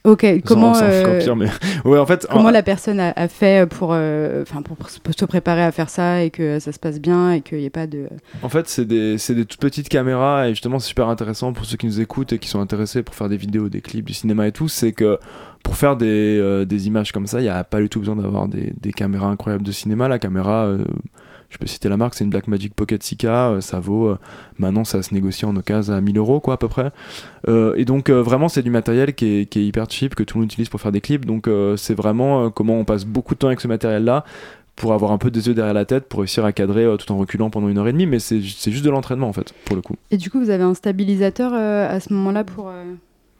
Ok, comment, euh, mais... ouais, en fait, comment la personne a, fait pour, euh, enfin pour, se préparer à faire ça et que ça se passe bien et qu'il n'y ait pas de... En fait, c'est des, des, toutes petites caméras et justement c'est super intéressant pour ceux qui nous écoutent et qui sont intéressés pour faire des vidéos, des clips, du cinéma et tout, c'est que pour faire des, euh, des, images comme ça, il n'y a pas du tout besoin d'avoir des, des, caméras incroyables de cinéma. La caméra je peux citer la marque, c'est une Blackmagic Pocket Sika, euh, ça vaut, euh, maintenant ça se négocie en occasion à 1000 euros quoi à peu près. Euh, et donc vraiment c'est du matériel qui est, qui est, hyper cheap, que tout le monde utilise pour faire des clips, donc c'est vraiment comment on passe beaucoup de temps avec ce matériel là pour avoir un peu des yeux derrière la tête, pour réussir à cadrer tout en reculant pendant une heure et demie, mais c'est juste de l'entraînement en fait, pour le coup. Et du coup, vous avez un stabilisateur à ce moment-là pour...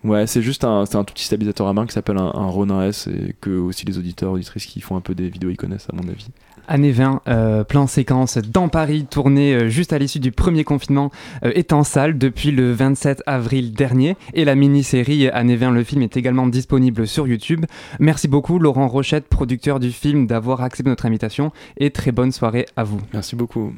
Ouais, c'est juste un, un, tout petit stabilisateur à main qui s'appelle un, un Ronin S et que aussi les auditeurs, auditrices qui font un peu des vidéos, ils connaissent à mon avis. Année 20, euh, plan séquence dans Paris, tourné euh, juste à l'issue du premier confinement, euh, est en salle depuis le 27 avril dernier. Et la mini-série Année 20, le film, est également disponible sur YouTube. Merci beaucoup Laurent Rochette, producteur du film, d'avoir accepté notre invitation. Et très bonne soirée à vous. Merci beaucoup.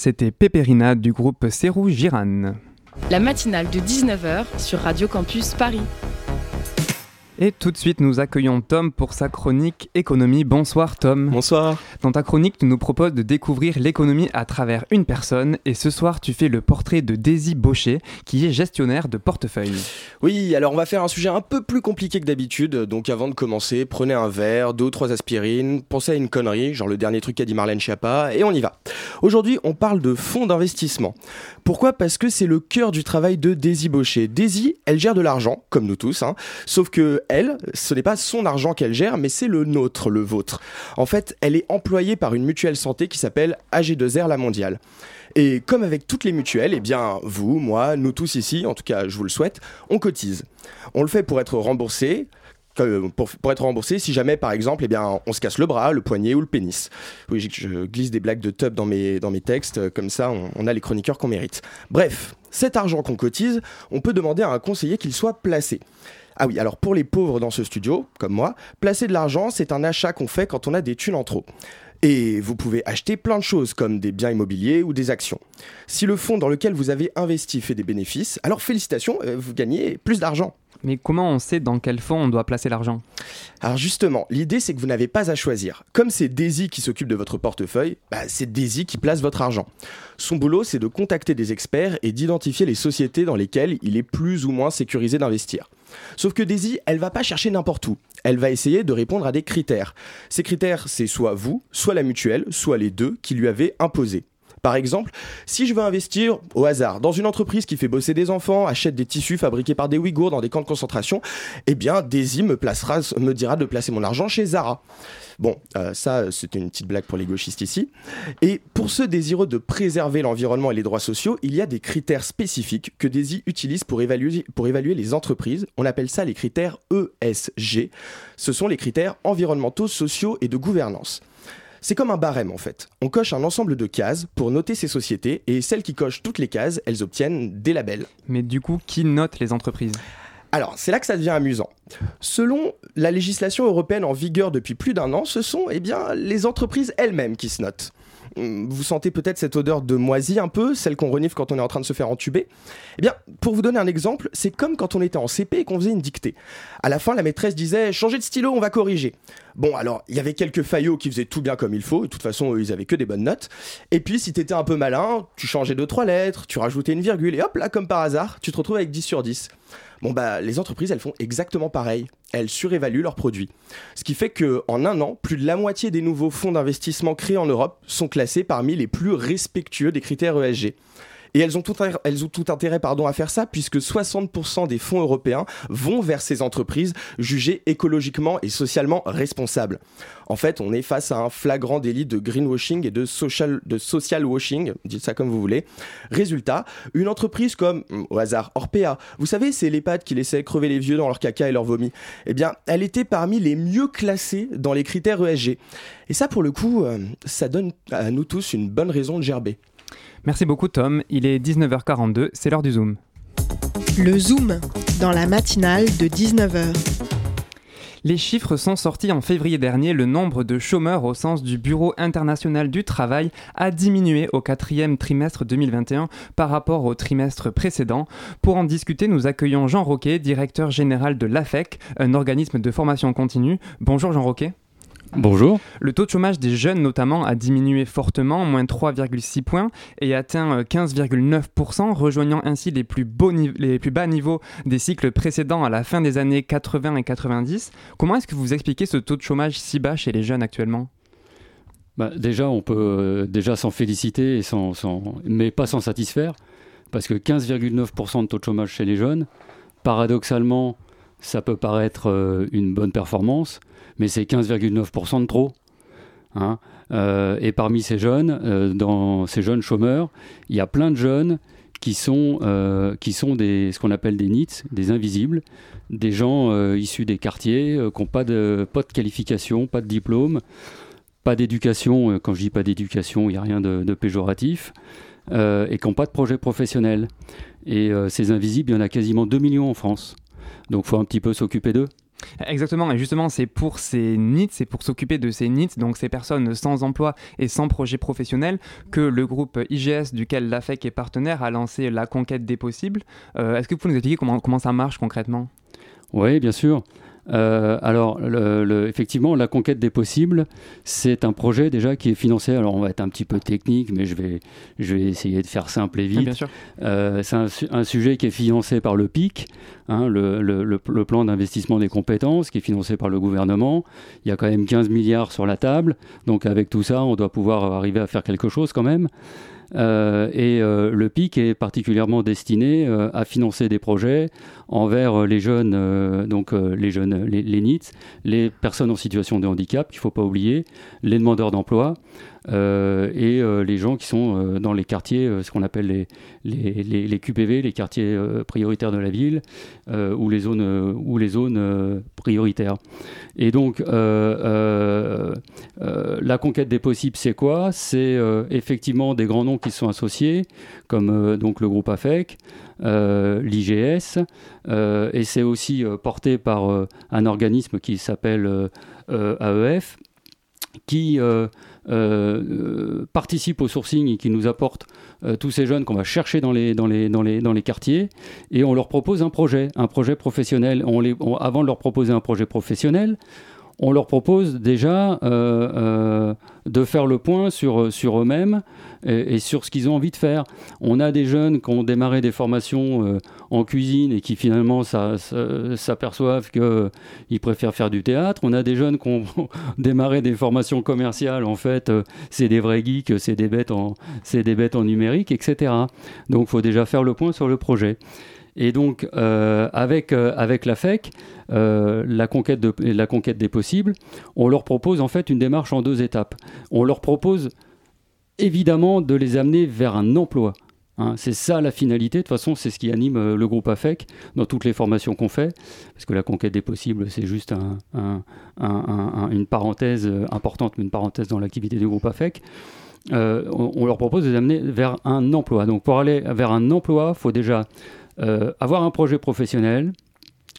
C'était Pépérina du groupe Serrou Giran. La matinale de 19h sur Radio Campus Paris. Et tout de suite, nous accueillons Tom pour sa chronique économie. Bonsoir Tom. Bonsoir. Dans ta chronique, tu nous proposes de découvrir l'économie à travers une personne. Et ce soir, tu fais le portrait de Daisy Baucher, qui est gestionnaire de portefeuille. Oui, alors on va faire un sujet un peu plus compliqué que d'habitude. Donc avant de commencer, prenez un verre, deux ou trois aspirines, pensez à une connerie, genre le dernier truc qu'a dit Marlène Schiappa, et on y va. Aujourd'hui, on parle de fonds d'investissement. Pourquoi? Parce que c'est le cœur du travail de Daisy Baucher. Daisy, elle gère de l'argent, comme nous tous, hein, sauf que elle, ce n'est pas son argent qu'elle gère, mais c'est le nôtre, le vôtre. En fait, elle est employée par une mutuelle santé qui s'appelle AG2R La Mondiale. Et comme avec toutes les mutuelles, eh bien, vous, moi, nous tous ici, en tout cas, je vous le souhaite, on cotise. On le fait pour être remboursé, pour, pour, être remboursé si jamais par exemple eh bien, on se casse le bras, le poignet ou le pénis. Oui, je glisse des blagues de tub dans mes, dans mes textes, comme ça on a les chroniqueurs qu'on mérite. Bref, cet argent qu'on cotise, on peut demander à un conseiller qu'il soit placé. Ah oui, alors pour les pauvres dans ce studio, comme moi, placer de l'argent, c'est un achat qu'on fait quand on a des thunes en trop. Et vous pouvez acheter plein de choses comme des biens immobiliers ou des actions. Si le fonds dans lequel vous avez investi fait des bénéfices, alors félicitations, vous gagnez plus d'argent. Mais comment on sait dans quel fonds on doit placer l'argent? Alors justement, l'idée c'est que vous n'avez pas à choisir. Comme c'est Daisy qui s'occupe de votre portefeuille, bah, c'est Daisy qui place votre argent. Son boulot c'est de contacter des experts et d'identifier les sociétés dans lesquelles il est plus ou moins sécurisé d'investir. Sauf que Daisy, elle va pas chercher n'importe où. Elle va essayer de répondre à des critères. Ces critères, c'est soit vous, soit la mutuelle, soit les deux qui lui avez imposé. Par exemple, si je veux investir au hasard dans une entreprise qui fait bosser des enfants, achète des tissus fabriqués par des Ouïghours dans des camps de concentration, eh bien Daisy me, dira de placer mon argent chez Zara. Bon, euh, ça, c'était une petite blague pour les gauchistes ici. Et pour ceux désireux de préserver l'environnement et les droits sociaux, il y a des critères spécifiques que Daisy utilise pour évaluer, pour évaluer les entreprises. On appelle ça les critères ESG. Ce sont les critères environnementaux, sociaux et de gouvernance. C'est comme un barème en fait. On coche un ensemble de cases pour noter ces sociétés et celles qui cochent toutes les cases, elles obtiennent des labels. Mais du coup, qui note les entreprises? Alors, c'est là que ça devient amusant. Selon la législation européenne en vigueur depuis plus d'un an, ce sont eh bien, les entreprises elles-mêmes qui se notent. Vous sentez peut-être cette odeur de moisi un peu, celle qu'on renifle quand on est en train de se faire entuber. Eh bien, pour vous donner un exemple, c'est comme quand on était en CP et qu'on faisait une dictée. À la fin, la maîtresse disait Changez de stylo, on va corriger. Bon, alors, il y avait quelques faillots qui faisaient tout bien comme il faut, de toute façon, ils avaient que des bonnes notes. Et puis, si t'étais un peu malin, tu changeais deux, trois lettres, tu rajoutais une virgule, et hop, là, comme par hasard, tu te retrouves avec 10 sur 10. Bon bah les entreprises elles font exactement pareil. Elles surévaluent leurs produits. Ce qui fait que en un an, plus de la moitié des nouveaux fonds d'investissement créés en Europe sont classés parmi les plus respectueux des critères ESG. Et elles ont tout, intérêt à faire ça, puisque 60% des fonds européens vont vers ces entreprises jugées écologiquement et socialement responsables. En fait, on est face à un flagrant délit de greenwashing et de social, washing, dites ça comme vous voulez. Résultat, une entreprise comme, au hasard, Orpea, vous savez, c'est pattes qui laissaient crever les vieux dans leur caca et leur vomi, eh bien, elle était parmi les mieux classées dans les critères ESG. Et ça, pour le coup, euh, ça donne à nous tous une bonne raison de gerber. Merci beaucoup Tom, il est 19h42, c'est l'heure du Zoom. Le Zoom, dans la matinale de 19h. Les chiffres sont sortis en février dernier. Le nombre de chômeurs au sens du Bureau international du travail a diminué au quatrième trimestre 2021 par rapport au trimestre précédent. Pour en discuter, nous accueillons Jean Roquet, directeur général de l'AFEC, un organisme de formation continue. Bonjour Jean Roquet. Bonjour. Le taux de chômage des jeunes notamment a diminué fortement, moins 3,6 points, et atteint 15,9%, rejoignant ainsi les plus, les plus bas niveaux des cycles précédents à la fin des années 80 et 90. Comment est-ce que vous expliquez ce taux de chômage si bas chez les jeunes actuellement? Bah, Déjà, on peut euh, déjà s'en féliciter, et sans, mais pas s'en satisfaire, parce que 15,9% de taux de chômage chez les jeunes, paradoxalement, ça peut paraître euh, une bonne performance, mais c'est 15,9% de trop. Hein. Euh, et parmi ces jeunes, euh, dans ces jeunes chômeurs, il y a plein de jeunes qui sont, qui sont des, ce qu'on appelle des NITS, des invisibles, des gens issus des quartiers, qui n'ont pas de, pas de qualification, pas de diplôme, pas d'éducation. Quand je dis pas d'éducation, il n'y a rien de, de péjoratif. et qui n'ont pas de projet professionnel. Et ces invisibles, il y en a quasiment 2 millions en France. Donc il faut un petit peu s'occuper d'eux. Exactement, et justement, c'est pour ces NITS, c'est pour s'occuper de ces NITS, donc ces personnes sans emploi et sans projet professionnel, que le groupe IGS, duquel l'AFEC est partenaire, a lancé la conquête des possibles. Euh, est-ce que vous pouvez nous expliquer comment, comment ça marche concrètement? Oui, bien sûr. Euh, alors, effectivement, la conquête des possibles, c'est un projet déjà qui est financé. Alors, on va être un petit peu technique, mais je vais, je vais essayer de faire simple et vite. Euh, c'est un, sujet qui est financé par le PIC, hein, le, plan d'investissement des compétences, qui est financé par le gouvernement. Il y a quand même 15 milliards sur la table. Donc, avec tout ça, on doit pouvoir arriver à faire quelque chose quand même. Euh, et le PIC est particulièrement destiné à financer des projets envers les jeunes, donc les jeunes, les, les NITS, les personnes en situation de handicap, qu'il ne faut pas oublier, les demandeurs d'emploi. Euh, et euh, les gens qui sont euh, dans les quartiers, ce qu'on appelle les, les, les, QPV, les quartiers prioritaires de la ville, ou les zones, ou les zones prioritaires. Et donc, la conquête des possibles, c'est quoi? C'est effectivement des grands noms qui sont associés, comme donc le groupe AFEC, l'IGS, et c'est aussi porté par un organisme qui s'appelle AEF, qui euh, euh, participe au sourcing et qui nous apporte euh, tous ces jeunes qu'on va chercher dans les, quartiers et on leur propose un projet, un projet professionnel. Avant de leur proposer un projet professionnel, on leur propose déjà euh, euh, de faire le point sur, sur eux-mêmes et, sur ce qu'ils ont envie de faire. On a des jeunes qui ont démarré des formations euh, en cuisine et qui finalement s'aperçoivent qu'ils préfèrent faire du théâtre. On a des jeunes qui ont démarré des formations commerciales. En fait, c'est des vrais geeks, c'est des, des bêtes en numérique, etc. Donc il faut déjà faire le point sur le projet. Et donc, euh, avec, euh, avec la FEC, euh, la, conquête des possibles, on leur propose en fait une démarche en deux étapes. On leur propose évidemment de les amener vers un emploi. Hein. c'est ça la finalité. De toute façon, c'est ce qui anime le groupe AFEC dans toutes les formations qu'on fait. Parce que la conquête des possibles, c'est juste une parenthèse importante, mais une parenthèse dans l'activité du groupe AFEC. on, leur propose de les amener vers un emploi. Donc pour aller vers un emploi, il faut déjà euh, avoir un projet professionnel,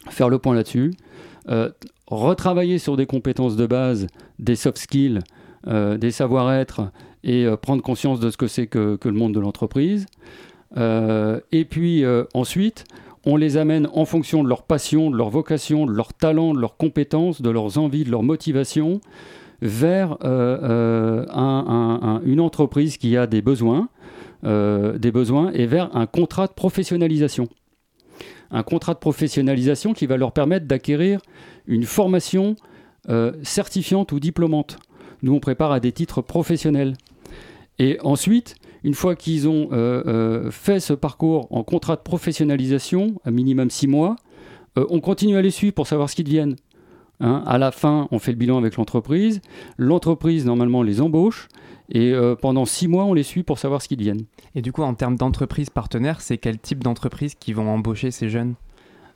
faire le point là-dessus, euh, retravailler sur des compétences de base, des soft skills, euh, des savoir-être et prendre conscience de ce que c'est que, le monde de l'entreprise. et puis ensuite, on les amène en fonction de leur passion, de leur vocation, de leur talent, de leurs compétences, de leurs envies, de leur motivation, vers une entreprise qui a des besoins des besoins et vers un contrat de professionnalisation. Un contrat de professionnalisation qui va leur permettre d'acquérir une formation euh, certifiante ou diplômante. Nous, on prépare à des titres professionnels. Et ensuite, une fois qu'ils ont euh, fait ce parcours en contrat de professionnalisation, à minimum six mois, on continue à les suivre pour savoir ce qu'ils deviennent. Hein. à la fin, on fait le bilan avec l'entreprise. L'entreprise, normalement, les embauche. Et euh, pendant six mois, on les suit pour savoir ce qu'ils deviennent. Et du coup, en termes d'entreprise partenaire, c'est quel type d'entreprise qui vont embaucher ces jeunes?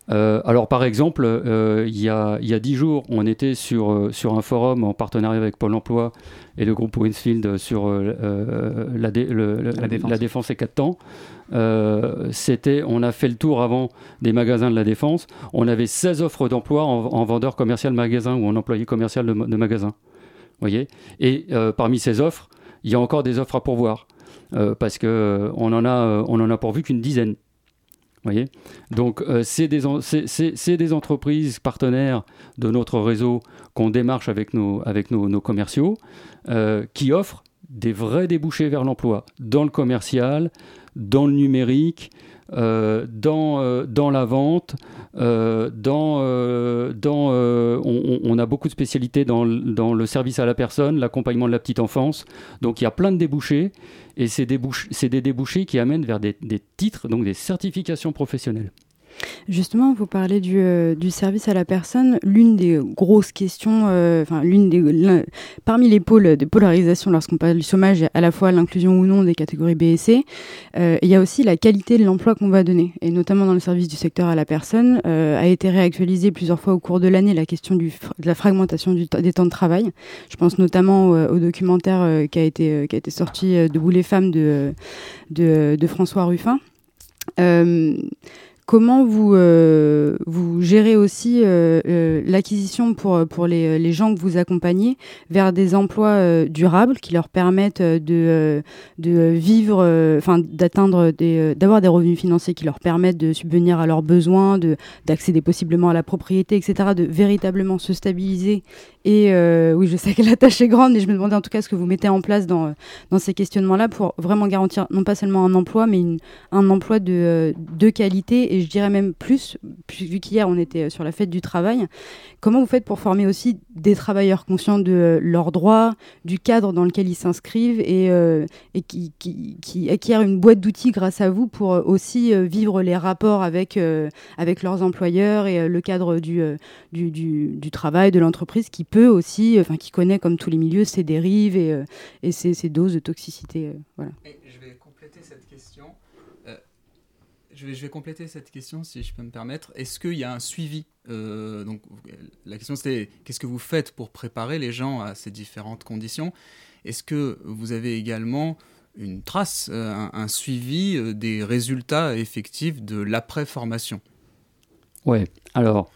Euh, alors par exemple, euh, il, y a, il y a dix jours, on était sur, sur un forum en partenariat avec Pôle Emploi et le groupe Winsfield sur la, défense. la, défense. et 4 temps. C'était, on a fait le tour avant des magasins de la défense. On avait 16 offres d'emploi en, vendeur commercial magasin ou en employé commercial de, de magasin. Voyez? Et parmi ces offres, il y a encore des offres à pourvoir euh, parce qu'on euh, en, a, euh, on en a pourvu qu'une dizaine. Donc, c'est des, entreprises partenaires de notre réseau qu'on démarche avec nos, commerciaux qui offrent des vrais débouchés vers l'emploi dans le commercial, dans le numérique, euh, dans, euh, dans la vente, euh, on, a beaucoup de spécialités dans, le service à la personne, l'accompagnement de la petite enfance. Donc il y a plein de débouchés et c'est des débouchés qui amènent vers des titres, donc des certifications professionnelles. Justement, vous parlez du, euh, du, service à la personne. L'une des grosses questions, euh, enfin l'une des, parmi les pôles de polarisation lorsqu'on parle du chômage, à la fois l'inclusion ou non des catégories B et C. Euh, il y a aussi la qualité de l'emploi qu'on va donner, et notamment dans le service du secteur à la personne, a été réactualisée plusieurs fois au cours de l'année la question du, de la fragmentation des temps de travail. Je pense notamment au, documentaire qui a été qui a été sorti de Vous les femmes de François Ruffin. Comment vous, euh, vous gérez aussi euh, euh, l'acquisition pour, pour les, les, gens que vous accompagnez vers des emplois durables qui leur permettent de, de vivre, enfin d'atteindre des, d'avoir des revenus financiers qui leur permettent de subvenir à leurs besoins, de, d'accéder possiblement à la propriété, etc., de véritablement se stabiliser. Et oui, je sais que la tâche est grande, mais je me demandais en tout cas ce que vous mettez en place dans, dans ces questionnements-là pour vraiment garantir non pas seulement un emploi, mais une, un emploi de, de qualité et je dirais même plus, vu qu'hier on était sur la fête du travail, comment vous faites pour former aussi des travailleurs conscients de leurs droits, du cadre dans lequel ils s'inscrivent et, euh, qui, qui, qui, acquièrent une boîte d'outils grâce à vous pour aussi euh, vivre les rapports avec, euh, avec leurs employeurs et le cadre du, du, travail, de l'entreprise qui peut aussi, enfin qui connaît comme tous les milieux ses dérives et, et ses, ses, doses de toxicité. Je vais, compléter cette question si je peux me permettre. Est-ce qu'il y a un suivi euh, donc, La question c'était qu'est-ce que vous faites pour préparer les gens à ces différentes conditions? Est-ce que vous avez également une trace, euh, un, suivi euh, des résultats effectifs de l'après-formation? Ouais, alors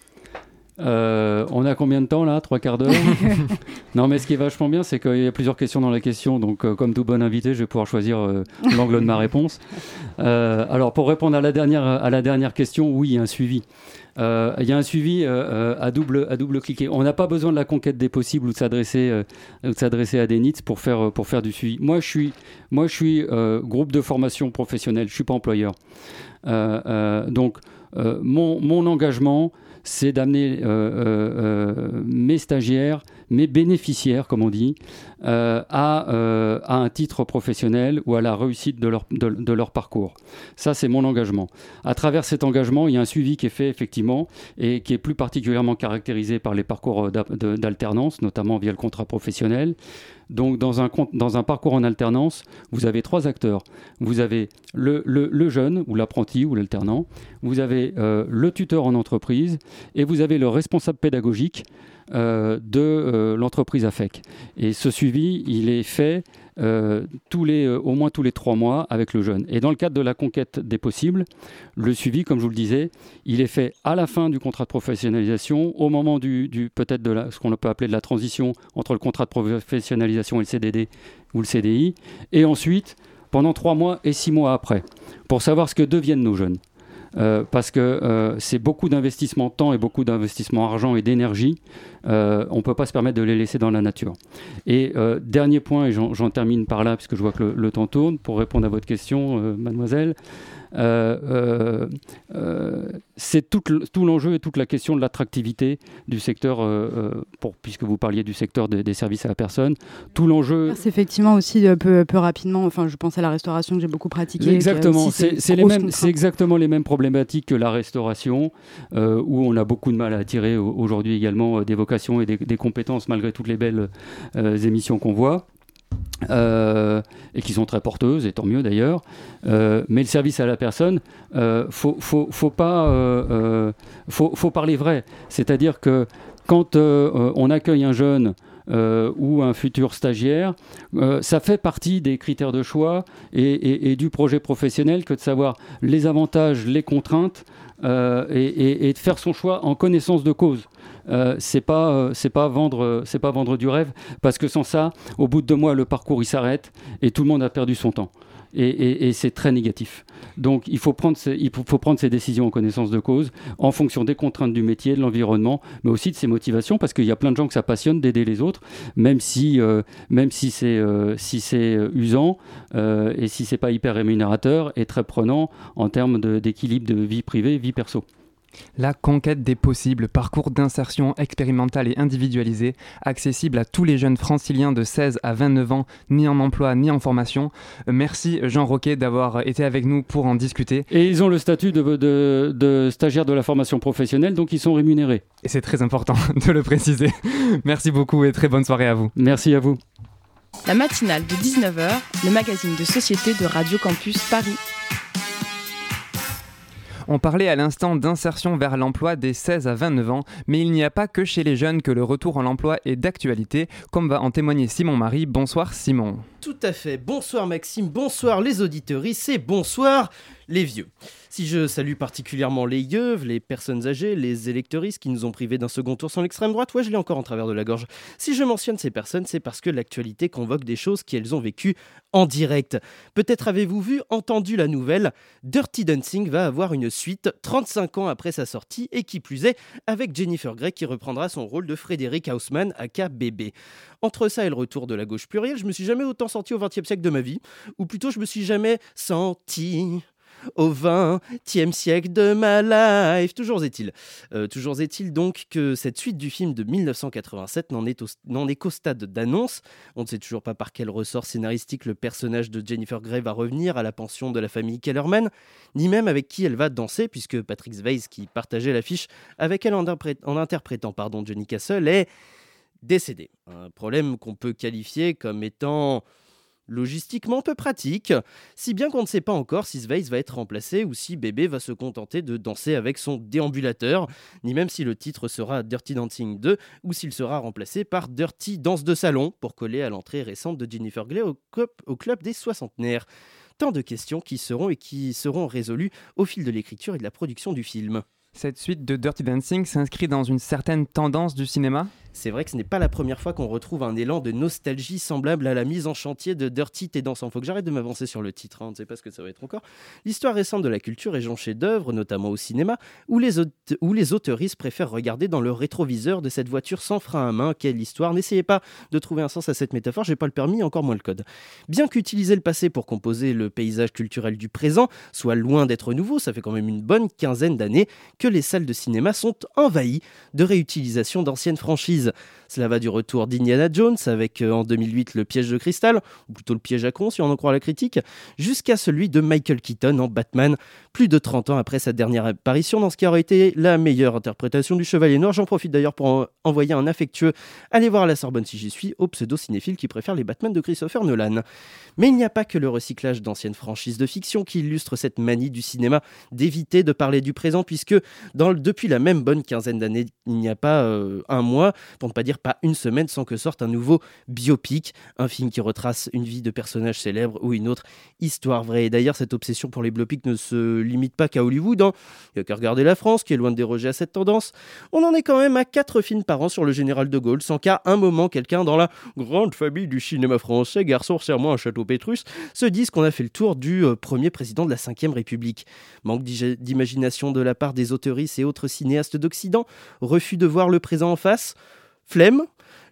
euh, on a combien de temps là? Trois quarts d'heure? Non, mais ce qui est vachement bien, c'est qu'il y a plusieurs questions dans la question. Donc, euh, comme tout bon invité, je vais pouvoir choisir euh, l'angle de ma réponse. alors, pour répondre à la dernière, à la dernière question, oui, il y a un suivi. Il y a un suivi à, double, à double cliquer. On n'a pas besoin de la conquête des possibles ou de s'adresser, de s'adresser à des NITS pour faire, pour faire du suivi. Moi, je suis, moi, je suis groupe de formation professionnelle, je ne suis pas employeur. donc, mon, mon engagement, c'est d'amener euh, euh, euh, mes stagiaires, mes bénéficiaires, comme on dit, à, un titre professionnel ou à la réussite de leur, de, leur parcours. Ça, c'est mon engagement. À travers cet engagement, il y a un suivi qui est fait effectivement et qui est plus particulièrement caractérisé par les parcours d'alternance, notamment via le contrat professionnel. Donc, dans un, dans un parcours en alternance, vous avez trois acteurs. Vous avez le, le, jeune, ou l'apprenti, ou l'alternant. Vous avez euh, le tuteur en entreprise. Et vous avez le responsable pédagogique euh, de euh, l'entreprise AFEC. Et ce suivi, il est fait euh, euh, au moins tous les trois mois avec le jeune. Et dans le cadre de la conquête des possibles, le suivi, comme je vous le disais, il est fait à la fin du contrat de professionnalisation, au moment du, peut-être de ce qu'on peut appeler de la transition entre le contrat de professionnalisation et le CDD ou le CDI, et ensuite pendant trois mois et six mois après, pour savoir ce que deviennent nos jeunes. Euh, parce que euh, c'est beaucoup d'investissement temps et beaucoup d'investissement argent et d'énergie. Euh, on ne peut pas se permettre de les laisser dans la nature. Et dernier point, et j'en termine par là, puisque je vois que le, temps tourne, pour répondre à votre question, mademoiselle. Euh, euh, euh, c'est tout, l'enjeu et toute la question de l'attractivité du secteur, pour, puisque vous parliez du secteur des services à la personne. Tout l'enjeu. C'est effectivement aussi peu, peu rapidement, enfin, je pense à la restauration que j'ai beaucoup pratiqué. Exactement, c'est les mêmes, c'est exactement les mêmes problématiques que la restauration, où on a beaucoup de mal à attirer aujourd'hui également des vocations et des, des, compétences malgré toutes les belles émissions qu'on voit. Euh, et qui sont très porteuses, et tant mieux d'ailleurs. Euh, mais le service à la personne, euh, faut, pas, euh, parler vrai. C'est-à-dire que quand on accueille un jeune ou un futur stagiaire, ça fait partie des critères de choix et, du projet professionnel que de savoir les avantages, les contraintes et de faire son choix en connaissance de cause. Euh, c'est pas euh, c'est pas vendre du rêve parce que sans ça, au bout de deux mois, le parcours il s'arrête et tout le monde a perdu son temps. Et, c'est très négatif. Donc il faut, prendre ces, décisions en connaissance de cause, en fonction des contraintes du métier, de l'environnement, mais aussi de ses motivations, parce qu'il y a plein de gens que ça passionne d'aider les autres, même si, euh, c'est usant et si c'est pas hyper rémunérateur et très prenant en termes d'équilibre de vie privée, vie perso. La conquête des possibles, parcours d'insertion expérimentale et individualisé, accessible à tous les jeunes franciliens de 16 à 29 ans, ni en emploi ni en formation. Merci Jean Roquet d'avoir été avec nous pour en discuter. Et ils ont le statut de, de, de stagiaire de la formation professionnelle, donc ils sont rémunérés. Et c'est très important de le préciser. Merci beaucoup et très bonne soirée à vous. Merci à vous. La matinale de 19h, le magazine de société de Radio Campus Paris. On parlait à l'instant d'insertion vers l'emploi des 16 à 29 ans, mais il n'y a pas que chez les jeunes que le retour en l'emploi est d'actualité, comme va en témoigner Simon Marie. Bonsoir Simon. tout à fait. Bonsoir Maxime, bonsoir les auditeuristes et bonsoir les vieux. Si je salue particulièrement les yeux, les personnes âgées, les électoristes qui nous ont privés d'un second tour sans l'extrême droite, ouais, je l'ai encore en travers de la gorge. Si je mentionne ces personnes, c'est parce que l'actualité convoque des choses qu'elles ont vécues en direct. Peut-être avez-vous vu, entendu la nouvelle, Dirty Dancing va avoir une suite 35 ans après sa sortie et qui plus est avec Jennifer Grey qui reprendra son rôle de Frédéric Haussmann aka bébé. Entre ça et le retour de la gauche plurielle, je me suis jamais autant senti au XXe siècle de ma vie, ou plutôt je me suis jamais senti au XXe siècle de ma life. Toujours est-il. Euh, toujours est-il donc que cette suite du film de 1987 n'en est, qu'au stade d'annonce. On ne sait toujours pas par quel ressort scénaristique le personnage de Jennifer Grey va revenir à la pension de la famille Kellerman, ni même avec qui elle va danser, puisque Patrick Swayze, qui partageait l'affiche avec elle en, en interprétant pardon, Johnny Castle, est décédé. Un problème qu'on peut qualifier comme étant logistiquement peu pratique, si bien qu'on ne sait pas encore si Sveiss va être remplacé ou si Bébé va se contenter de danser avec son déambulateur, ni même si le titre sera Dirty Dancing 2 ou s'il sera remplacé par Dirty Danse de Salon pour coller à l'entrée récente de Jennifer Grey au, au club des soixantenaires. Tant de questions qui seront et qui seront résolues au fil de l'écriture et de la production du film. Cette suite de Dirty Dancing s'inscrit dans une certaine tendance du cinéma? C'est vrai que ce n'est pas la première fois qu'on retrouve un élan de nostalgie semblable à la mise en chantier de Dirty Tes dansant. Faut que j'arrête de m'avancer sur le titre, hein, on ne sait pas ce que ça va être encore. L'histoire récente de la culture est jonchée d'œuvres, notamment au cinéma, où les, où préfèrent regarder dans le rétroviseur de cette voiture sans frein à main. Quelle histoire N'essayez pas de trouver un sens à cette métaphore, j'ai pas le permis, encore moins le code. Bien qu'utiliser le passé pour composer le paysage culturel du présent soit loin d'être nouveau, ça fait quand même une bonne quinzaine d'années que les salles de cinéma sont envahies de réutilisation d'anciennes franchises. Cela va du retour d'Indiana Jones avec euh, en 2008 le piège de cristal, ou plutôt le piège à con si on en croit la critique, jusqu'à celui de Michael Keaton en Batman, plus de 30 ans après sa dernière apparition dans ce qui aurait été la meilleure interprétation du Chevalier Noir. J'en profite d'ailleurs pour envoyer un affectueux aller voir la Sorbonne si j'y suis, au pseudo-cinéphile qui préfère les Batman de Christopher Nolan. Mais il n'y a pas que le recyclage d'anciennes franchises de fiction qui illustre cette manie du cinéma d'éviter de parler du présent, puisque depuis la même bonne quinzaine d'années, il n'y a pas euh, un mois, pour ne pas dire pas une semaine, sans que sorte un nouveau biopic, un film qui retrace une vie de personnage célèbre ou une autre histoire vraie. Et d'ailleurs, cette obsession pour les biopics ne se limite pas qu'à Hollywood. Hein. Il n'y a qu'à regarder la France, qui est loin de déroger à cette tendance. On en est quand même à 4 films par an sur le général de Gaulle, sans qu'à un moment quelqu'un dans la grande famille du cinéma français, garçon, serre-moi un château Pétrus, se dise qu'on a fait le tour du euh, premier président de la Ve République. Manque d'imagination de la part des auteuristes et autres cinéastes d'Occident, refus de voir le présent en face, flemme,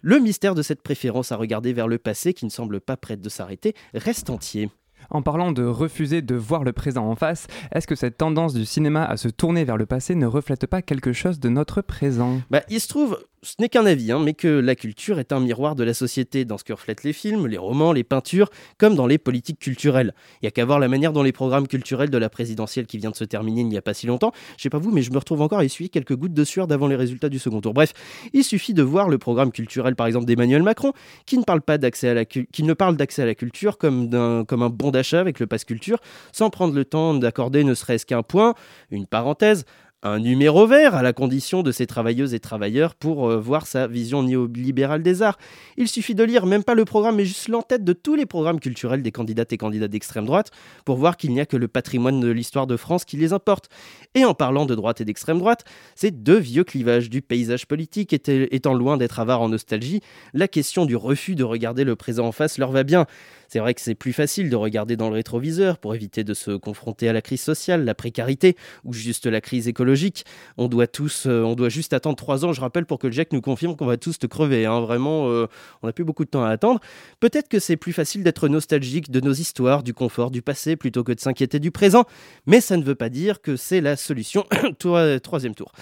le mystère de cette préférence à regarder vers le passé qui ne semble pas prête de s'arrêter reste entier. En parlant de refuser de voir le présent en face, est-ce que cette tendance du cinéma à se tourner vers le passé ne reflète pas quelque chose de notre présent? Bah, Il se trouve, ce n'est qu'un avis, hein, mais que la culture est un miroir de la société dans ce que reflètent les films, les romans, les peintures, comme dans les politiques culturelles. Il n'y a qu'à voir la manière dont les programmes culturels de la présidentielle qui vient de se terminer il n'y a pas si longtemps, je sais pas vous, mais je me retrouve encore à essuyer quelques gouttes de sueur d'avant les résultats du second tour. Bref, il suffit de voir le programme culturel par exemple d'Emmanuel Macron, qui ne parle pas d'accès à la qui ne parle d'accès à la culture comme, comme un bon d'achat avec le pass culture, sans prendre le temps d'accorder ne serait-ce qu'un point, une parenthèse, un numéro vert à la condition de ces travailleuses et travailleurs pour euh, voir sa vision néolibérale des arts. Il suffit de lire même pas le programme mais juste l'entête de tous les programmes culturels des candidates et candidats d'extrême droite pour voir qu'il n'y a que le patrimoine de l'histoire de France qui les importe. Et en parlant de droite et d'extrême droite, ces deux vieux clivages du paysage politique étant loin d'être avares en nostalgie, la question du refus de regarder le présent en face leur va bien. C'est vrai que c'est plus facile de regarder dans le rétroviseur pour éviter de se confronter à la crise sociale, la précarité ou juste la crise écologique. On doit tous, euh, on doit juste attendre trois ans, je rappelle, pour que le GIEC nous confirme qu'on va tous te crever. Hein. Vraiment, euh, on n'a plus beaucoup de temps à attendre. Peut-être que c'est plus facile d'être nostalgique de nos histoires, du confort, du passé, plutôt que de s'inquiéter du présent, mais ça ne veut pas dire que c'est la solution. Troisième tour.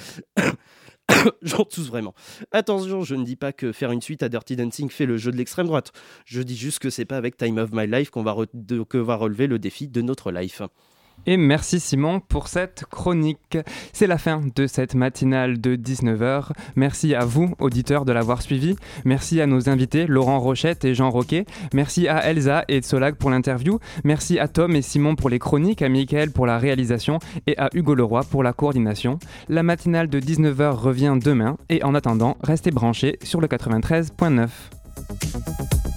J'en tous vraiment. Attention, je ne dis pas que faire une suite à Dirty Dancing fait le jeu de l'extrême droite. Je dis juste que c'est pas avec Time of My Life qu'on va, que va relever le défi de notre life. Et merci Simon pour cette chronique. C'est la fin de cette matinale de 19h. Merci à vous, auditeurs, de l'avoir suivi. Merci à nos invités, Laurent Rochette et Jean Roquet. Merci à Elsa et Solag pour l'interview. Merci à Tom et Simon pour les chroniques, à Michael pour la réalisation et à Hugo Leroy pour la coordination. La matinale de 19h revient demain et en attendant, restez branchés sur le 93.9.